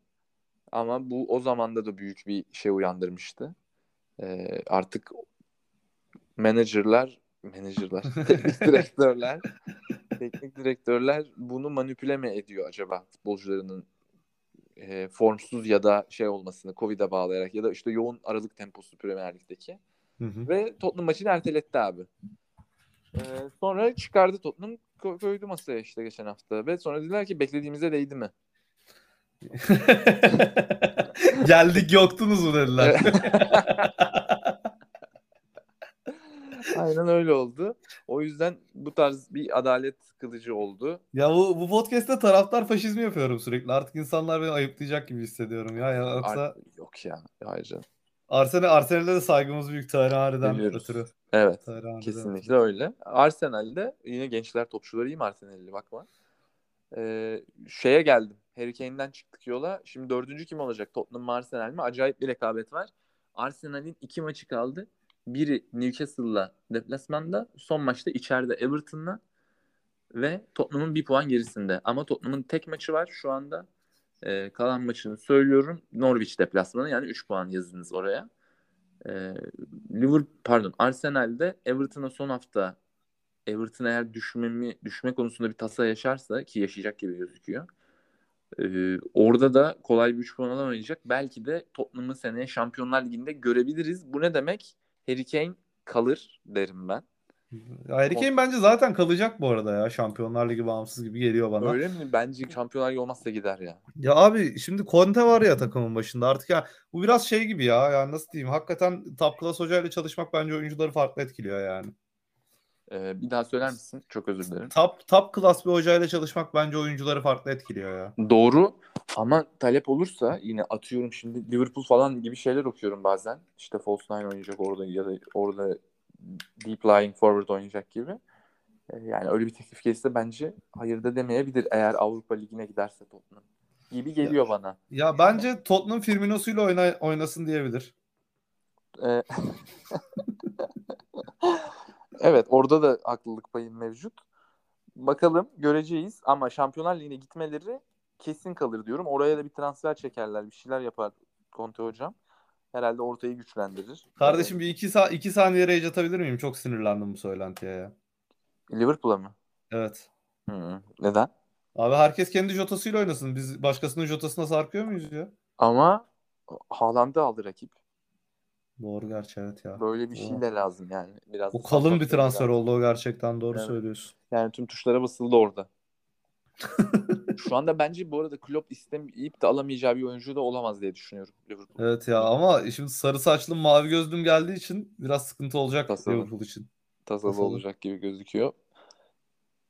Ama bu o zamanda da büyük bir şey uyandırmıştı. Ee, artık menajerler, menajerler, teknik direktörler, teknik direktörler bunu manipüle mi ediyor acaba futbolcularının e, formsuz ya da şey olmasını Covid'e bağlayarak ya da işte yoğun aralık temposu Premier Lig'deki. Hı hı. Ve Tottenham maçını erteletti abi. Ee, sonra çıkardı Tottenham ko- koydu masaya işte geçen hafta ve sonra dediler ki beklediğimize değdi mi? Geldik yoktunuz mu dediler. Aynen öyle oldu. O yüzden bu tarz bir adalet kılıcı oldu. ya bu, bu podcast'te taraftar faşizmi yapıyorum sürekli. Artık insanlar beni ayıplayacak gibi hissediyorum ya. ya yoksa Ar- yok ya. Hayır canım. Arsenal, Arsenal'de de saygımız büyük Tarihani'den Biliyoruz. ötürü. Evet. Tarihani'den Kesinlikle öyle. Arsenal'de yine gençler topçuları iyi mi Arsenal'li bakma. Ee, şeye geldim. Harry Kane'den çıktık yola. Şimdi dördüncü kim olacak? Tottenham mı Arsenal mi? Acayip bir rekabet var. Arsenal'in iki maçı kaldı. Biri Newcastle'la deplasmanda. Son maçta içeride Everton'la ve Tottenham'ın bir puan gerisinde. Ama Tottenham'ın tek maçı var şu anda. Ee, kalan maçını söylüyorum. Norwich deplasmanı yani 3 puan yazınız oraya. Ee, Liverpool pardon Arsenal'de Everton'a son hafta Everton eğer düşmemi düşme konusunda bir tasa yaşarsa ki yaşayacak gibi gözüküyor. Ee, orada da kolay bir 3 puan alamayacak. Belki de Tottenham'ı seneye Şampiyonlar Ligi'nde görebiliriz. Bu ne demek? Harry Kane kalır derim ben. Harry Kane bence zaten kalacak bu arada ya. Şampiyonlar Ligi bağımsız gibi geliyor bana. Öyle mi? Bence Şampiyonlar Ligi olmazsa gider ya. Ya abi şimdi Conte var ya takımın başında artık ya bu biraz şey gibi ya yani nasıl diyeyim hakikaten top class hocayla çalışmak bence oyuncuları farklı etkiliyor yani. Ee, bir daha söyler misin? Çok özür dilerim. Top top class bir hocayla çalışmak bence oyuncuları farklı etkiliyor ya. Doğru ama talep olursa yine atıyorum şimdi Liverpool falan gibi şeyler okuyorum bazen. İşte false nine oynayacak orada ya da orada deep lying forward oynayacak gibi. Ee, Yani öyle bir teklif gelirse bence hayır da demeyebilir eğer Avrupa Ligi'ne giderse Tottenham. Gibi geliyor bana. Ya bence Tottenham Firmino'suyla oyna, oynasın diyebilir. Ee, evet orada da haklılık payı mevcut. Bakalım göreceğiz ama Şampiyonlar Ligi'ne gitmeleri kesin kalır diyorum. Oraya da bir transfer çekerler, bir şeyler yapar Conte hocam. Herhalde ortayı güçlendirir. Kardeşim bir iki, sa- iki saniye rage atabilir miyim? Çok sinirlendim bu söylentiye ya. Liverpool'a mı? Evet. Hı, neden? Abi herkes kendi jotasıyla oynasın. Biz başkasının jotasına sarkıyor muyuz ya? Ama Haaland'ı aldı rakip. Doğru gerçi evet ya. Böyle bir şey de lazım yani. Biraz O kalın bir transfer lazım. oldu o gerçekten doğru Evet. söylüyorsun. Yani tüm tuşlara basıldı orada. Şu anda bence bu arada Klopp istemeyip de alamayacağı bir oyuncu da olamaz diye düşünüyorum Liverpool. Evet ya ama şimdi sarı saçlı mavi gözlüm geldiği için biraz sıkıntı olacak Tasalı. Liverpool için. Tasalı Tasalı. olacak gibi gözüküyor.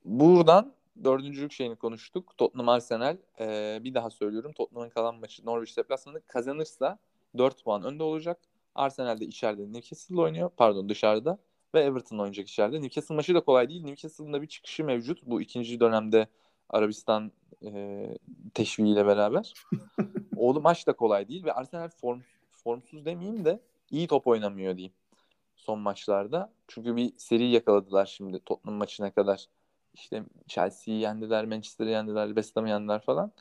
Buradan dördüncülük şeyini konuştuk. Tottenham Arsenal. Ee, bir daha söylüyorum. Tottenham'ın kalan maçı Norwich deplasmanı kazanırsa 4 puan önde olacak. Arsenal de içeride Newcastle oynuyor. Pardon dışarıda. Ve Everton oynayacak içeride. Newcastle maçı da kolay değil. Newcastle'ın da bir çıkışı mevcut. Bu ikinci dönemde Arabistan e, teşviğiyle beraber. o maç da kolay değil ve Arsenal form, formsuz demeyeyim de iyi top oynamıyor diyeyim son maçlarda. Çünkü bir seri yakaladılar şimdi Tottenham maçına kadar. İşte Chelsea'yi yendiler, Manchester'ı yendiler, West Ham'ı yendiler falan.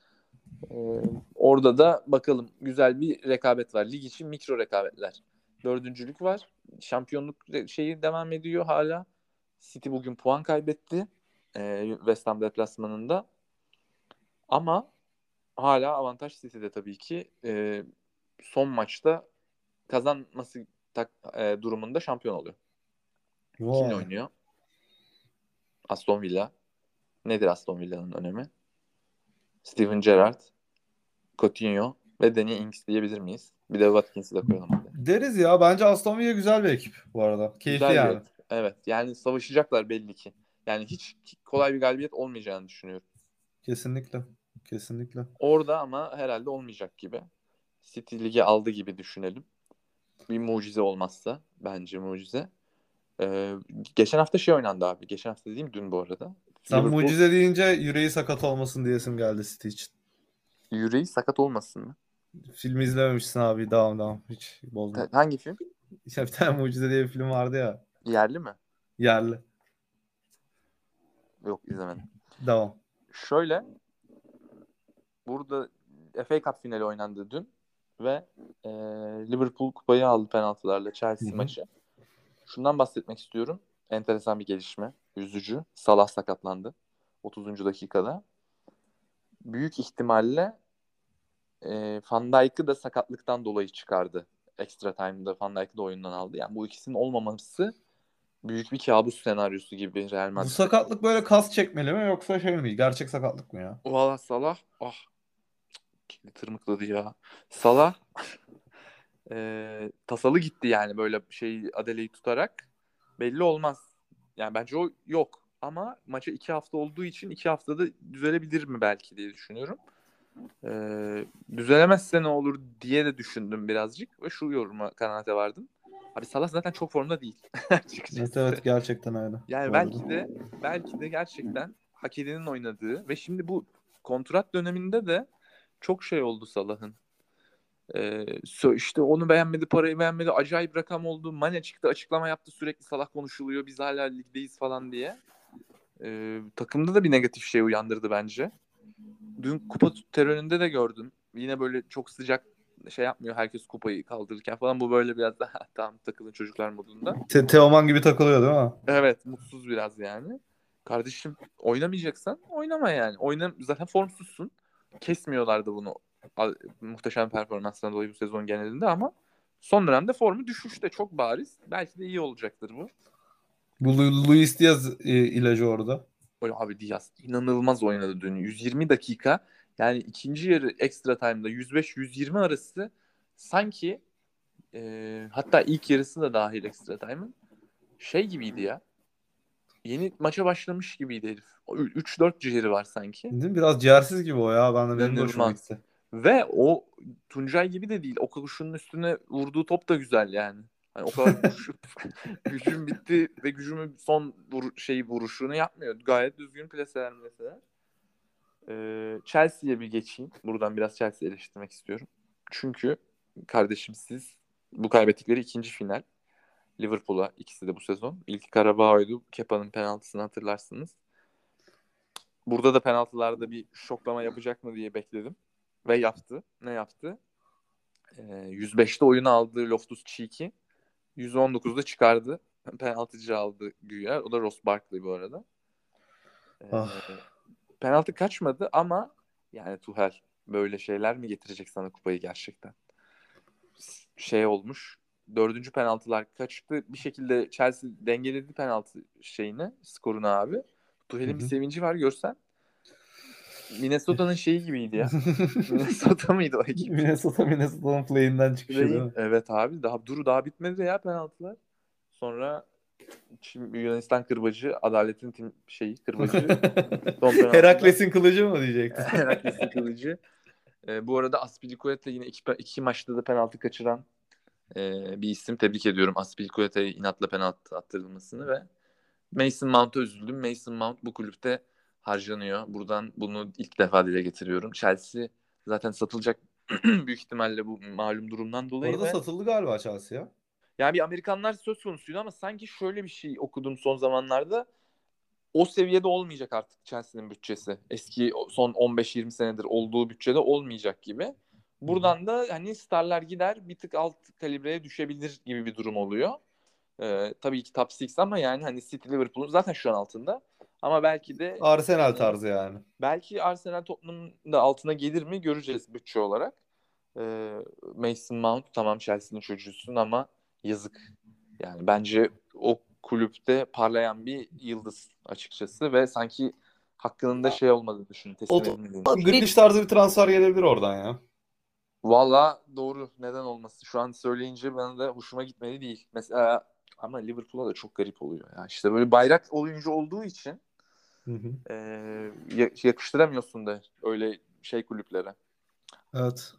Ee, orada da bakalım güzel bir rekabet var. Lig için mikro rekabetler. Dördüncülük var. Şampiyonluk şeyi devam ediyor hala. City bugün puan kaybetti. Ee, West Ham deplasmanında. Ama hala avantaj City'de tabii ki. Ee, son maçta kazanması tak, e, durumunda şampiyon oluyor. Kimle oynuyor? Aston Villa. Nedir Aston Villa'nın önemi? Steven Gerrard, Coutinho ve Danny Ings diyebilir miyiz? Bir de Watkins'i de koyalım. Deriz ya bence Aston Villa güzel bir ekip bu arada. Keyifli Güzel yani. et. Evet. Yani savaşacaklar belli ki. Yani hiç kolay bir galibiyet olmayacağını düşünüyorum. Kesinlikle. Kesinlikle. Orada ama herhalde olmayacak gibi. City ligi aldı gibi düşünelim. Bir mucize olmazsa bence mucize. Ee, geçen hafta şey oynandı abi. Geçen hafta dediğim dün bu arada. Sen Liverpool- mucize deyince yüreği sakat olmasın diyesim geldi City için. Yüreği sakat olmasın mı? Filmi izlememişsin abi. Devam devam. Hiç bozma. Hangi film? İşte bir tane Mucize diye bir film vardı ya. Yerli mi? Yerli. Yok izlemedim. Devam. Şöyle burada FA Cup finali oynandı dün ve e, Liverpool kupayı aldı penaltılarla Chelsea Hı hı. maçı. Şundan bahsetmek istiyorum. Enteresan bir gelişme. Üzücü. Salah sakatlandı. 30. dakikada. Büyük ihtimalle e, Van Dijk'ı da sakatlıktan dolayı çıkardı. Extra time'da Van Dijk'ı da oyundan aldı. Yani bu ikisinin olmaması büyük bir kabus senaryosu gibi Real Bu Madrid. sakatlık böyle kas çekmeli mi yoksa şey mi? Gerçek sakatlık mı ya? Valla Salah ah Cık, tırmıkladı ya. Salah eee, tasalı gitti yani böyle şey Adele'yi tutarak. Belli olmaz. Yani bence o yok. Ama maça iki hafta olduğu için iki haftada düzelebilir mi belki diye düşünüyorum. Eee, düzelemezse ne olur diye de düşündüm birazcık ve şu yoruma kanaate vardım. Abi Salah zaten çok formda değil. Evet evet gerçekten öyle. Yani belki arada. de belki de gerçekten hak edenin oynadığı ve şimdi bu kontrat döneminde de çok şey oldu Salah'ın. Ee, işte onu beğenmedi, parayı beğenmedi, acayip rakam oldu. Mane çıktı, açıklama yaptı, sürekli Salah konuşuluyor, biz hala ligdeyiz falan diye. Ee, takımda da bir negatif şey uyandırdı bence. Dün kupa teröründe de gördüm. Yine böyle çok sıcak şey yapmıyor herkes kupayı kaldırırken falan. Bu böyle biraz daha tamam takılın çocuklar modunda. Te- Teoman gibi takılıyor değil mi? Evet mutsuz biraz yani. Kardeşim oynamayacaksan oynama yani. Oyna zaten formsuzsun. Kesmiyorlardı bunu muhteşem performansından dolayı bu sezon genelinde ama son dönemde formu düşüşte çok bariz. Belki de iyi olacaktır bu. Bu Lu- Luis Diaz e, ilacı orada. Böyle abi Diaz inanılmaz oynadı dün. 120 dakika yani ikinci yarı extra time'da 105-120 arası sanki e, hatta ilk yarısı da dahil extra time'ın şey gibiydi ya. Yeni maça başlamış gibiydi herif. O ü- 3-4 ciğeri var sanki. Değil mi? Biraz ciğersiz gibi o ya. Ben de benim hoşuma gitti. Ve o Tuncay gibi de değil. O kuşunun üstüne vurduğu top da güzel yani. Hani o kadar güç- gücüm bitti ve gücümün son vur, şeyi vuruşunu yapmıyor. Gayet düzgün plaseler mesela. Ee, Chelsea'ye bir geçeyim. Buradan biraz Chelsea eleştirmek istiyorum. Çünkü kardeşim siz bu kaybettikleri ikinci final. Liverpool'a ikisi de bu sezon. İlk Karabağ'ydı. Kepa'nın penaltısını hatırlarsınız. Burada da penaltılarda bir şoklama yapacak mı diye bekledim. Ve yaptı. Ne yaptı? Ee, 105'te oyunu aldığı Loftus Cheek'i 119'da çıkardı. Penaltıcı aldı güya. O da Ross Barkley bu arada. Ee, Ah. Penaltı kaçmadı ama yani Tuhel böyle şeyler mi getirecek sana kupayı gerçekten? Şey olmuş. Dördüncü penaltılar kaçtı. Bir şekilde Chelsea dengeledi penaltı şeyini, skorunu abi. Tuhel'in bir sevinci var görsen. Minnesota'nın şeyi gibiydi ya. Minnesota mıydı o ekip? Minnesota Minnesota'nın play'inden çıkışı? Evet abi daha duru daha bitmedi ya penaltılar. Sonra şimdi Yunanistan kırbacı, adaletin tim şeyi kırbacı. Herakles'in kılıcı mı diyecektin? Herakles'in kılıcı. Ee, bu arada Aspilicueta yine iki, iki maçta da penaltı kaçıran e, bir isim. Tebrik ediyorum Aspilicueta'ya inatla penaltı attırılmasını ve Mason Mount'a üzüldüm. Mason Mount bu kulüpte harcanıyor. Buradan bunu ilk defa dile getiriyorum. Chelsea zaten satılacak büyük ihtimalle bu malum durumdan dolayı. Orada ve- satıldı galiba Chelsea ya. Yani bir Amerikanlar söz konusuydu ama sanki şöyle bir şey okudum son zamanlarda. O seviyede olmayacak artık Chelsea'nin bütçesi. Eski son 15-20 senedir olduğu bütçede olmayacak gibi. Buradan da hani starlar gider bir tık alt kalibreye düşebilir gibi bir durum oluyor. Ee, tabii ki top 6 ama yani hani City Liverpool'un zaten şu an altında. Ama belki de Arsenal tarzı yani. belki Arsenal Tottenham'ın da altına gelir mi göreceğiz bütçe olarak. Ee, Mason Mount tamam Chelsea'nin çocuğusun ama yazık. Yani bence o kulüpte parlayan bir yıldız açıkçası ve sanki hakkının da şey olmadığını düşün. Teslim edilmediğini. Grealish tarzı bir transfer gelebilir oradan ya. Valla doğru. Neden olmasın? Şu an söyleyince bana da hoşuma gitmedi değil. Mesela ama Liverpool'a da çok garip oluyor. Ya. İşte böyle bayrak oyuncu olduğu için Hı hı. Ya- yakıştıramıyorsun da öyle şey kulüplere. Evet.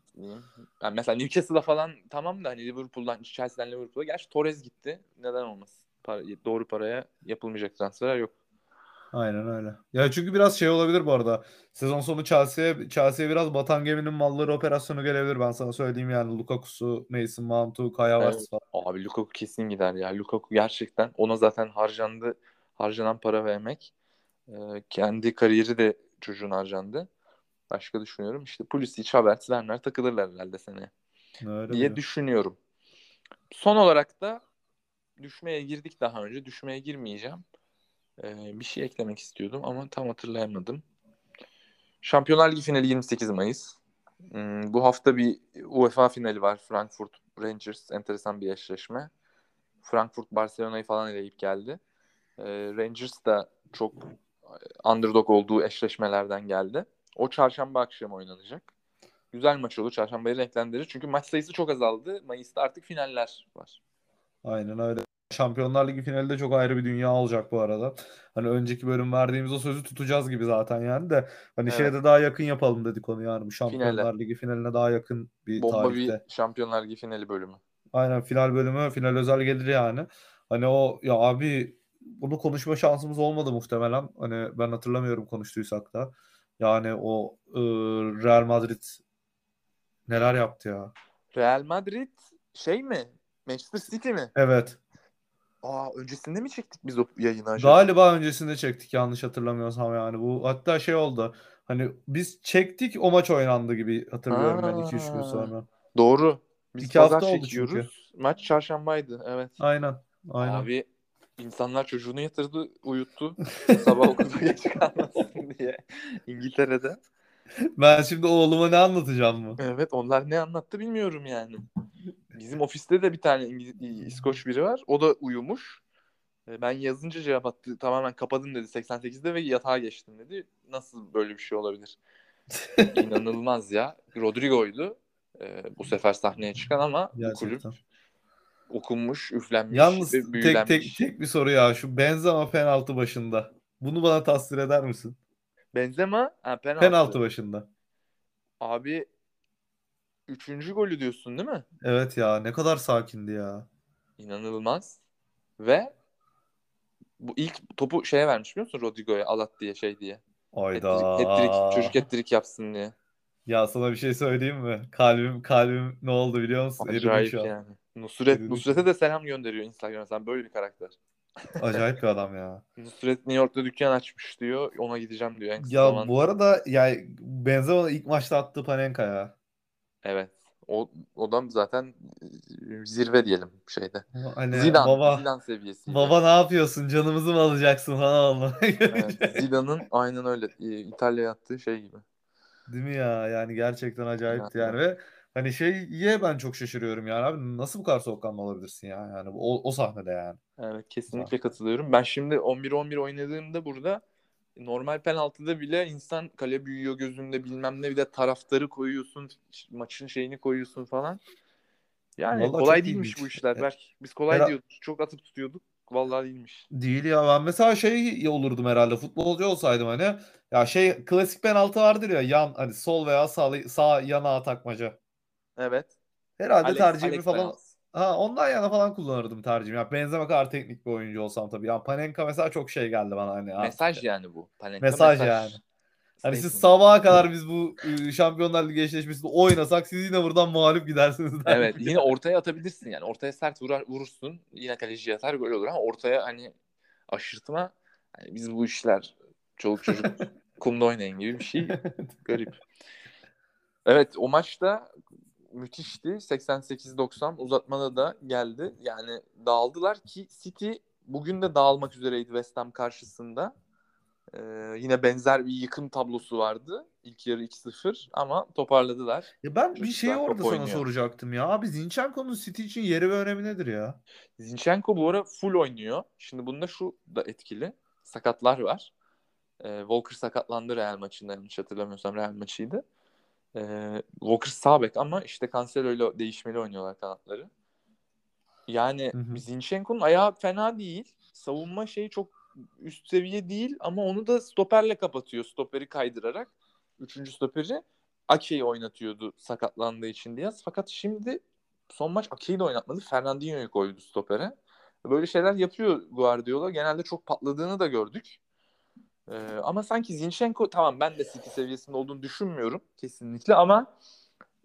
Yani mesela Newcastle'da falan tamam da hani Liverpool'dan Chelsea'den Liverpool'a gerçi Torres gitti. Neden olmasın? Para, doğru paraya yapılmayacak transferler yok. Aynen öyle. Ya çünkü biraz şey olabilir bu arada. Sezon sonu Chelsea'ye Chelsea'ye biraz batan geminin malları operasyonu gelebilir. Ben sana söyleyeyim yani. Lukaku'su, Mason Mount'u, Kai Havertz falan. Abi Lukaku kesin gider ya. Lukaku gerçekten ona zaten harcandı. Harcanan para ve emek. Ee, kendi kariyeri de çocuğun harcandı. Başka düşünüyorum. İşte Pulisic, Havertz, Werner takılırlar herhalde seneye. Öyle diye mi? düşünüyorum. Son olarak da düşmeye girdik daha önce. Düşmeye girmeyeceğim. Ee, bir şey eklemek istiyordum ama tam hatırlayamadım. Şampiyonlar Ligi finali 28 Mayıs. Hmm, bu hafta bir UEFA finali var. Frankfurt Rangers enteresan bir eşleşme. Frankfurt Barcelona'yı falan eleyip geldi. Ee, Rangers da çok underdog olduğu eşleşmelerden geldi. O çarşamba akşamı oynanacak. Güzel maç olur. Çarşambayı renklendirir. Çünkü maç sayısı çok azaldı. Mayıs'ta artık finaller var. Aynen öyle. Şampiyonlar Ligi finali de çok ayrı bir dünya olacak bu arada. Hani önceki bölüm verdiğimiz o sözü tutacağız gibi zaten yani de hani Evet. şeye de daha yakın yapalım dedik onu yani bu Şampiyonlar Finale. Ligi finaline daha yakın bir Bomba tarihte. bir Şampiyonlar Ligi finali bölümü. Aynen final bölümü final özel gelir yani. Hani o ya abi bunu konuşma şansımız olmadı muhtemelen. Hani ben hatırlamıyorum konuştuysak da. Yani o e, Real Madrid neler yaptı ya. Real Madrid şey mi? Manchester City mi? Evet. Aa öncesinde mi çektik biz o yayını acaba? Galiba öncesinde çektik yanlış hatırlamıyorsam yani. Bu hatta şey oldu. Hani biz çektik o maç oynandı gibi hatırlıyorum ben 2-3 gün Aa. sonra. Doğru. Biz İki pazar hafta oldu çekiyoruz. Maç çarşambaydı. Evet. Aynen. Aynen. Abi insanlar çocuğunu yatırdı, uyuttu. Sabah okulda geç kalmasın diye. İngiltere'de. Ben şimdi oğluma ne anlatacağım mı? Evet onlar ne anlattı bilmiyorum yani. Bizim ofiste de bir tane İngiliz, İskoç biri var. O da uyumuş. E, Ben yazınca cevap attı. Tamamen kapadım dedi 88'de ve yatağa geçtim dedi. Nasıl böyle bir şey olabilir? İnanılmaz ya. Rodrigo'ydu. e, bu sefer sahneye çıkan ama bu kulüp Gerçekten. Okunmuş, üflenmiş Yalnız ve tek büyülenmiş. tek tek bir soru ya. Şu Benzema penaltı başında. Bunu bana tasvir eder misin? Benzema ha, penaltı. Penaltı başında. Abi üçüncü golü diyorsun değil mi? Evet ya ne kadar sakindi ya. İnanılmaz. Ve bu ilk topu şeye vermiş biliyor musun Rodrigo'ya alat diye şey diye. Ayda. Hat-trick, çocuk hat-trick yapsın diye. Ya sana bir şey söyleyeyim mi? Kalbim kalbim ne oldu biliyor musun? Eridi Acayip şu an. yani. Nusret, Eridi Nusret'e de selam gönderiyor Instagram'a. Sen böyle bir karakter. Acayip bir adam ya. Nusret New York'ta dükkan açmış diyor. Ona gideceğim diyor en kısa Ya zamanda. bu arada yani Benzema ilk maçta attığı Panenka ya. Evet. O, o da zaten e, zirve diyelim şeyde. Hani Zidane, baba Zidane seviyesi. baba ne yapıyorsun? Canımızı mı alacaksın falan oldu. Evet, Zidane'ın aynen öyle e, İtalya'ya attığı şey gibi. Değil mi ya? Yani gerçekten acayipti Yani. ve hani şeye ben çok şaşırıyorum yani abi nasıl bu kadar soğukkanlı olabilirsin ya yani o, o sahnede yani. Evet kesinlikle katılıyorum. Ben şimdi 11-11 oynadığımda burada normal penaltıda bile insan kale büyüyor gözünde bilmem ne bir de taraftarı koyuyorsun maçın şeyini koyuyorsun falan. Yani Vallahi kolay çok değilmiş ilginç. bu işler E- Berk. Biz kolay Herhal- diyorduk. Çok atıp tutuyorduk. Vallahi değilmiş. Değil ya ben mesela şey olurdum herhalde futbolcu olsaydım hani ya şey klasik penaltı vardır ya yan hani sol veya sağ, sağ yana takmaca. Evet. Herhalde Alex, tercihimi Alex falan penaltısı. ha ondan yana falan kullanırdım tercihimi. Ya benzeme kadar teknik bir oyuncu olsam tabii. Ya Panenka mesela çok şey geldi bana hani. Mesaj yani bu. Panenka Mesaj yani. Hani siz sabaha kadar biz bu e, Şampiyonlar Ligi eşleşmesinde oynasak siz yine buradan mağlup gidersiniz. Evet yine ortaya atabilirsin yani. Ortaya sert vurar, vurursun. Yine kaleci yatar gol olur ama ortaya hani aşırtma. hani biz bu işler çoluk çocuk kumda oynayın gibi bir şey. Garip. Evet o maçta müthişti. 88-90 uzatmada da geldi. Yani dağıldılar ki City bugün de dağılmak üzereydi West Ham karşısında. Ee, yine benzer bir yıkım tablosu vardı. İlk yarı 2-0 ama toparladılar. Ya ben bir Çocuklar şeyi top orada sana oynuyor. soracaktım ya. Abi Zinchenko'nun City için yeri ve önemi nedir ya? Zinchenko bu ara full oynuyor. Şimdi bunda şu da etkili. Sakatlar var. Ee, Walker sakatlandı Real maçında yanlış hatırlamıyorsam Real maçıydı. Ee, Walker sağ bek ama işte Cancelo ile değişmeli oynuyorlar kanatları. Yani. Zinchenko'nun ayağı fena değil. Savunma şeyi çok üst seviye değil ama onu da stoperle kapatıyor. Stoperi kaydırarak. Üçüncü stoperi Ake'yi oynatıyordu sakatlandığı için Diaz. Fakat şimdi son maç Ake'yi de oynatmadı. Fernandinho'yu koydu stopere. Böyle şeyler yapıyor Guardiola. Genelde çok patladığını da gördük. Ee, ama sanki Zinchenko tamam ben de City seviyesinde olduğunu düşünmüyorum kesinlikle ama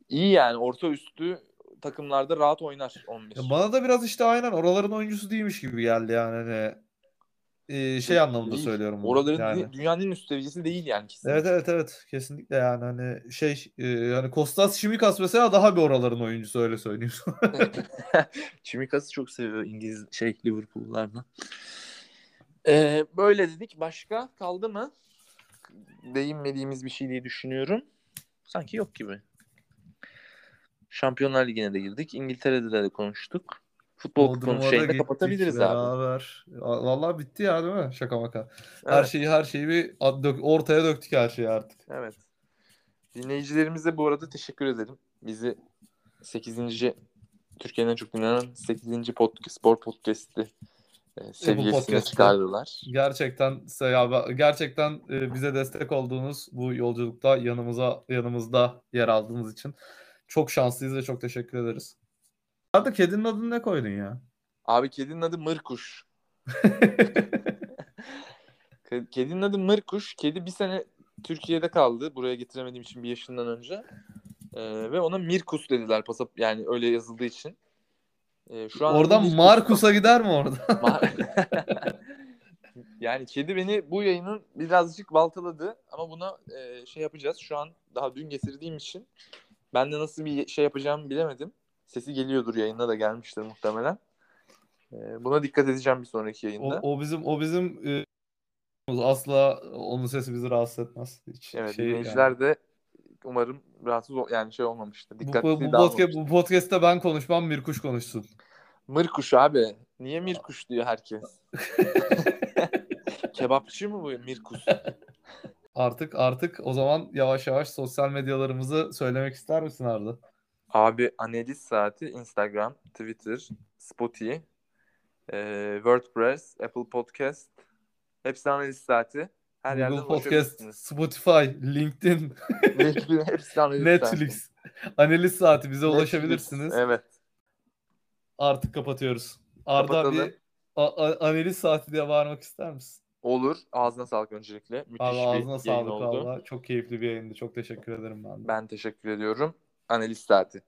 iyi yani orta üstü takımlarda rahat oynar 11. Ya bana da biraz işte aynen oraların oyuncusu değilmiş gibi geldi yani hani e, şey anlamında Değil. söylüyorum. bunu. Oraların yani. dünyanın üst seviyesi değil yani kesinlikle. Evet evet evet kesinlikle yani hani şey e, hani Kostas Şimikas mesela daha bir oraların oyuncusu öyle söyleyeyim. Çimikas'ı çok seviyor İngiliz şey Liverpool'larla. Ee, böyle dedik. Başka kaldı mı? Değinmediğimiz bir şey diye düşünüyorum. Sanki yok gibi. Şampiyonlar Ligi'ne de girdik. İngiltere'de de konuştuk. Futbol Bodrum'a konu da kapatabiliriz abi. beraber. Vallahi bitti ya değil mi? Şaka maka. Her Evet. şeyi her şeyi bir ortaya döktük her şeyi artık. Evet. Dinleyicilerimize bu arada teşekkür ederim. Bizi 8. Türkiye'nin en çok dinlenen 8. podcast, spor podcast'i seviyesine podcast'te. çıkardılar. Gerçekten ya gerçekten e, bize destek olduğunuz bu yolculukta yanımıza yanımızda yer aldığınız için çok şanslıyız ve çok teşekkür ederiz. Arada kedinin adını ne koydun ya? Abi kedinin adı Mırkuş. Ke- Kedinin adı Mırkuş. Kedi bir sene Türkiye'de kaldı. Buraya getiremediğim için bir yaşından önce. Ee, ve ona Mirkus dediler. Pasap yani öyle yazıldığı için. Ee, şu an Oradan Markus'a gider mi orada? Yani kedi beni bu yayının birazcık baltaladı ama buna e, şey yapacağız. Şu an daha dün getirdiğim için ben de nasıl bir şey yapacağımı bilemedim. Sesi geliyordur yayında da gelmiştir muhtemelen. E, buna dikkat edeceğim bir sonraki O, yayında. o bizim o bizim e, asla onun sesi bizi rahatsız etmez. Hiç evet şey dinleyiciler yani. de umarım rahatsız ol- yani şey olmamıştır. Bu, Dikkatli bu, bu, podcast, bu podcast'te ben konuşmam Mirkuş konuşsun. Mırkuş abi. Niye Mirkuş diyor herkes? Kebapçı mı bu Mirkus? Artık artık o zaman yavaş yavaş sosyal medyalarımızı söylemek ister misin Arda? Abi analiz saati Instagram, Twitter, Spotify, e, WordPress, Apple Podcast. Hepsi analiz saati. Her Google Podcast, ulaşabilirsiniz. Spotify, LinkedIn, Netflix, hepsi analiz Netflix, analiz saati bize saati. ulaşabilirsiniz. Netflix, Evet. Artık kapatıyoruz. Arda Kapatalım. bir a- a- analiz saati diye bağırmak ister misin? Olur. Ağzına sağlık öncelikle. Müthiş Abi bir ağzına yayın sağlık oldu. valla. Çok keyifli bir yayındı. Çok teşekkür ederim ben de. Ben teşekkür ediyorum. Analiz saati.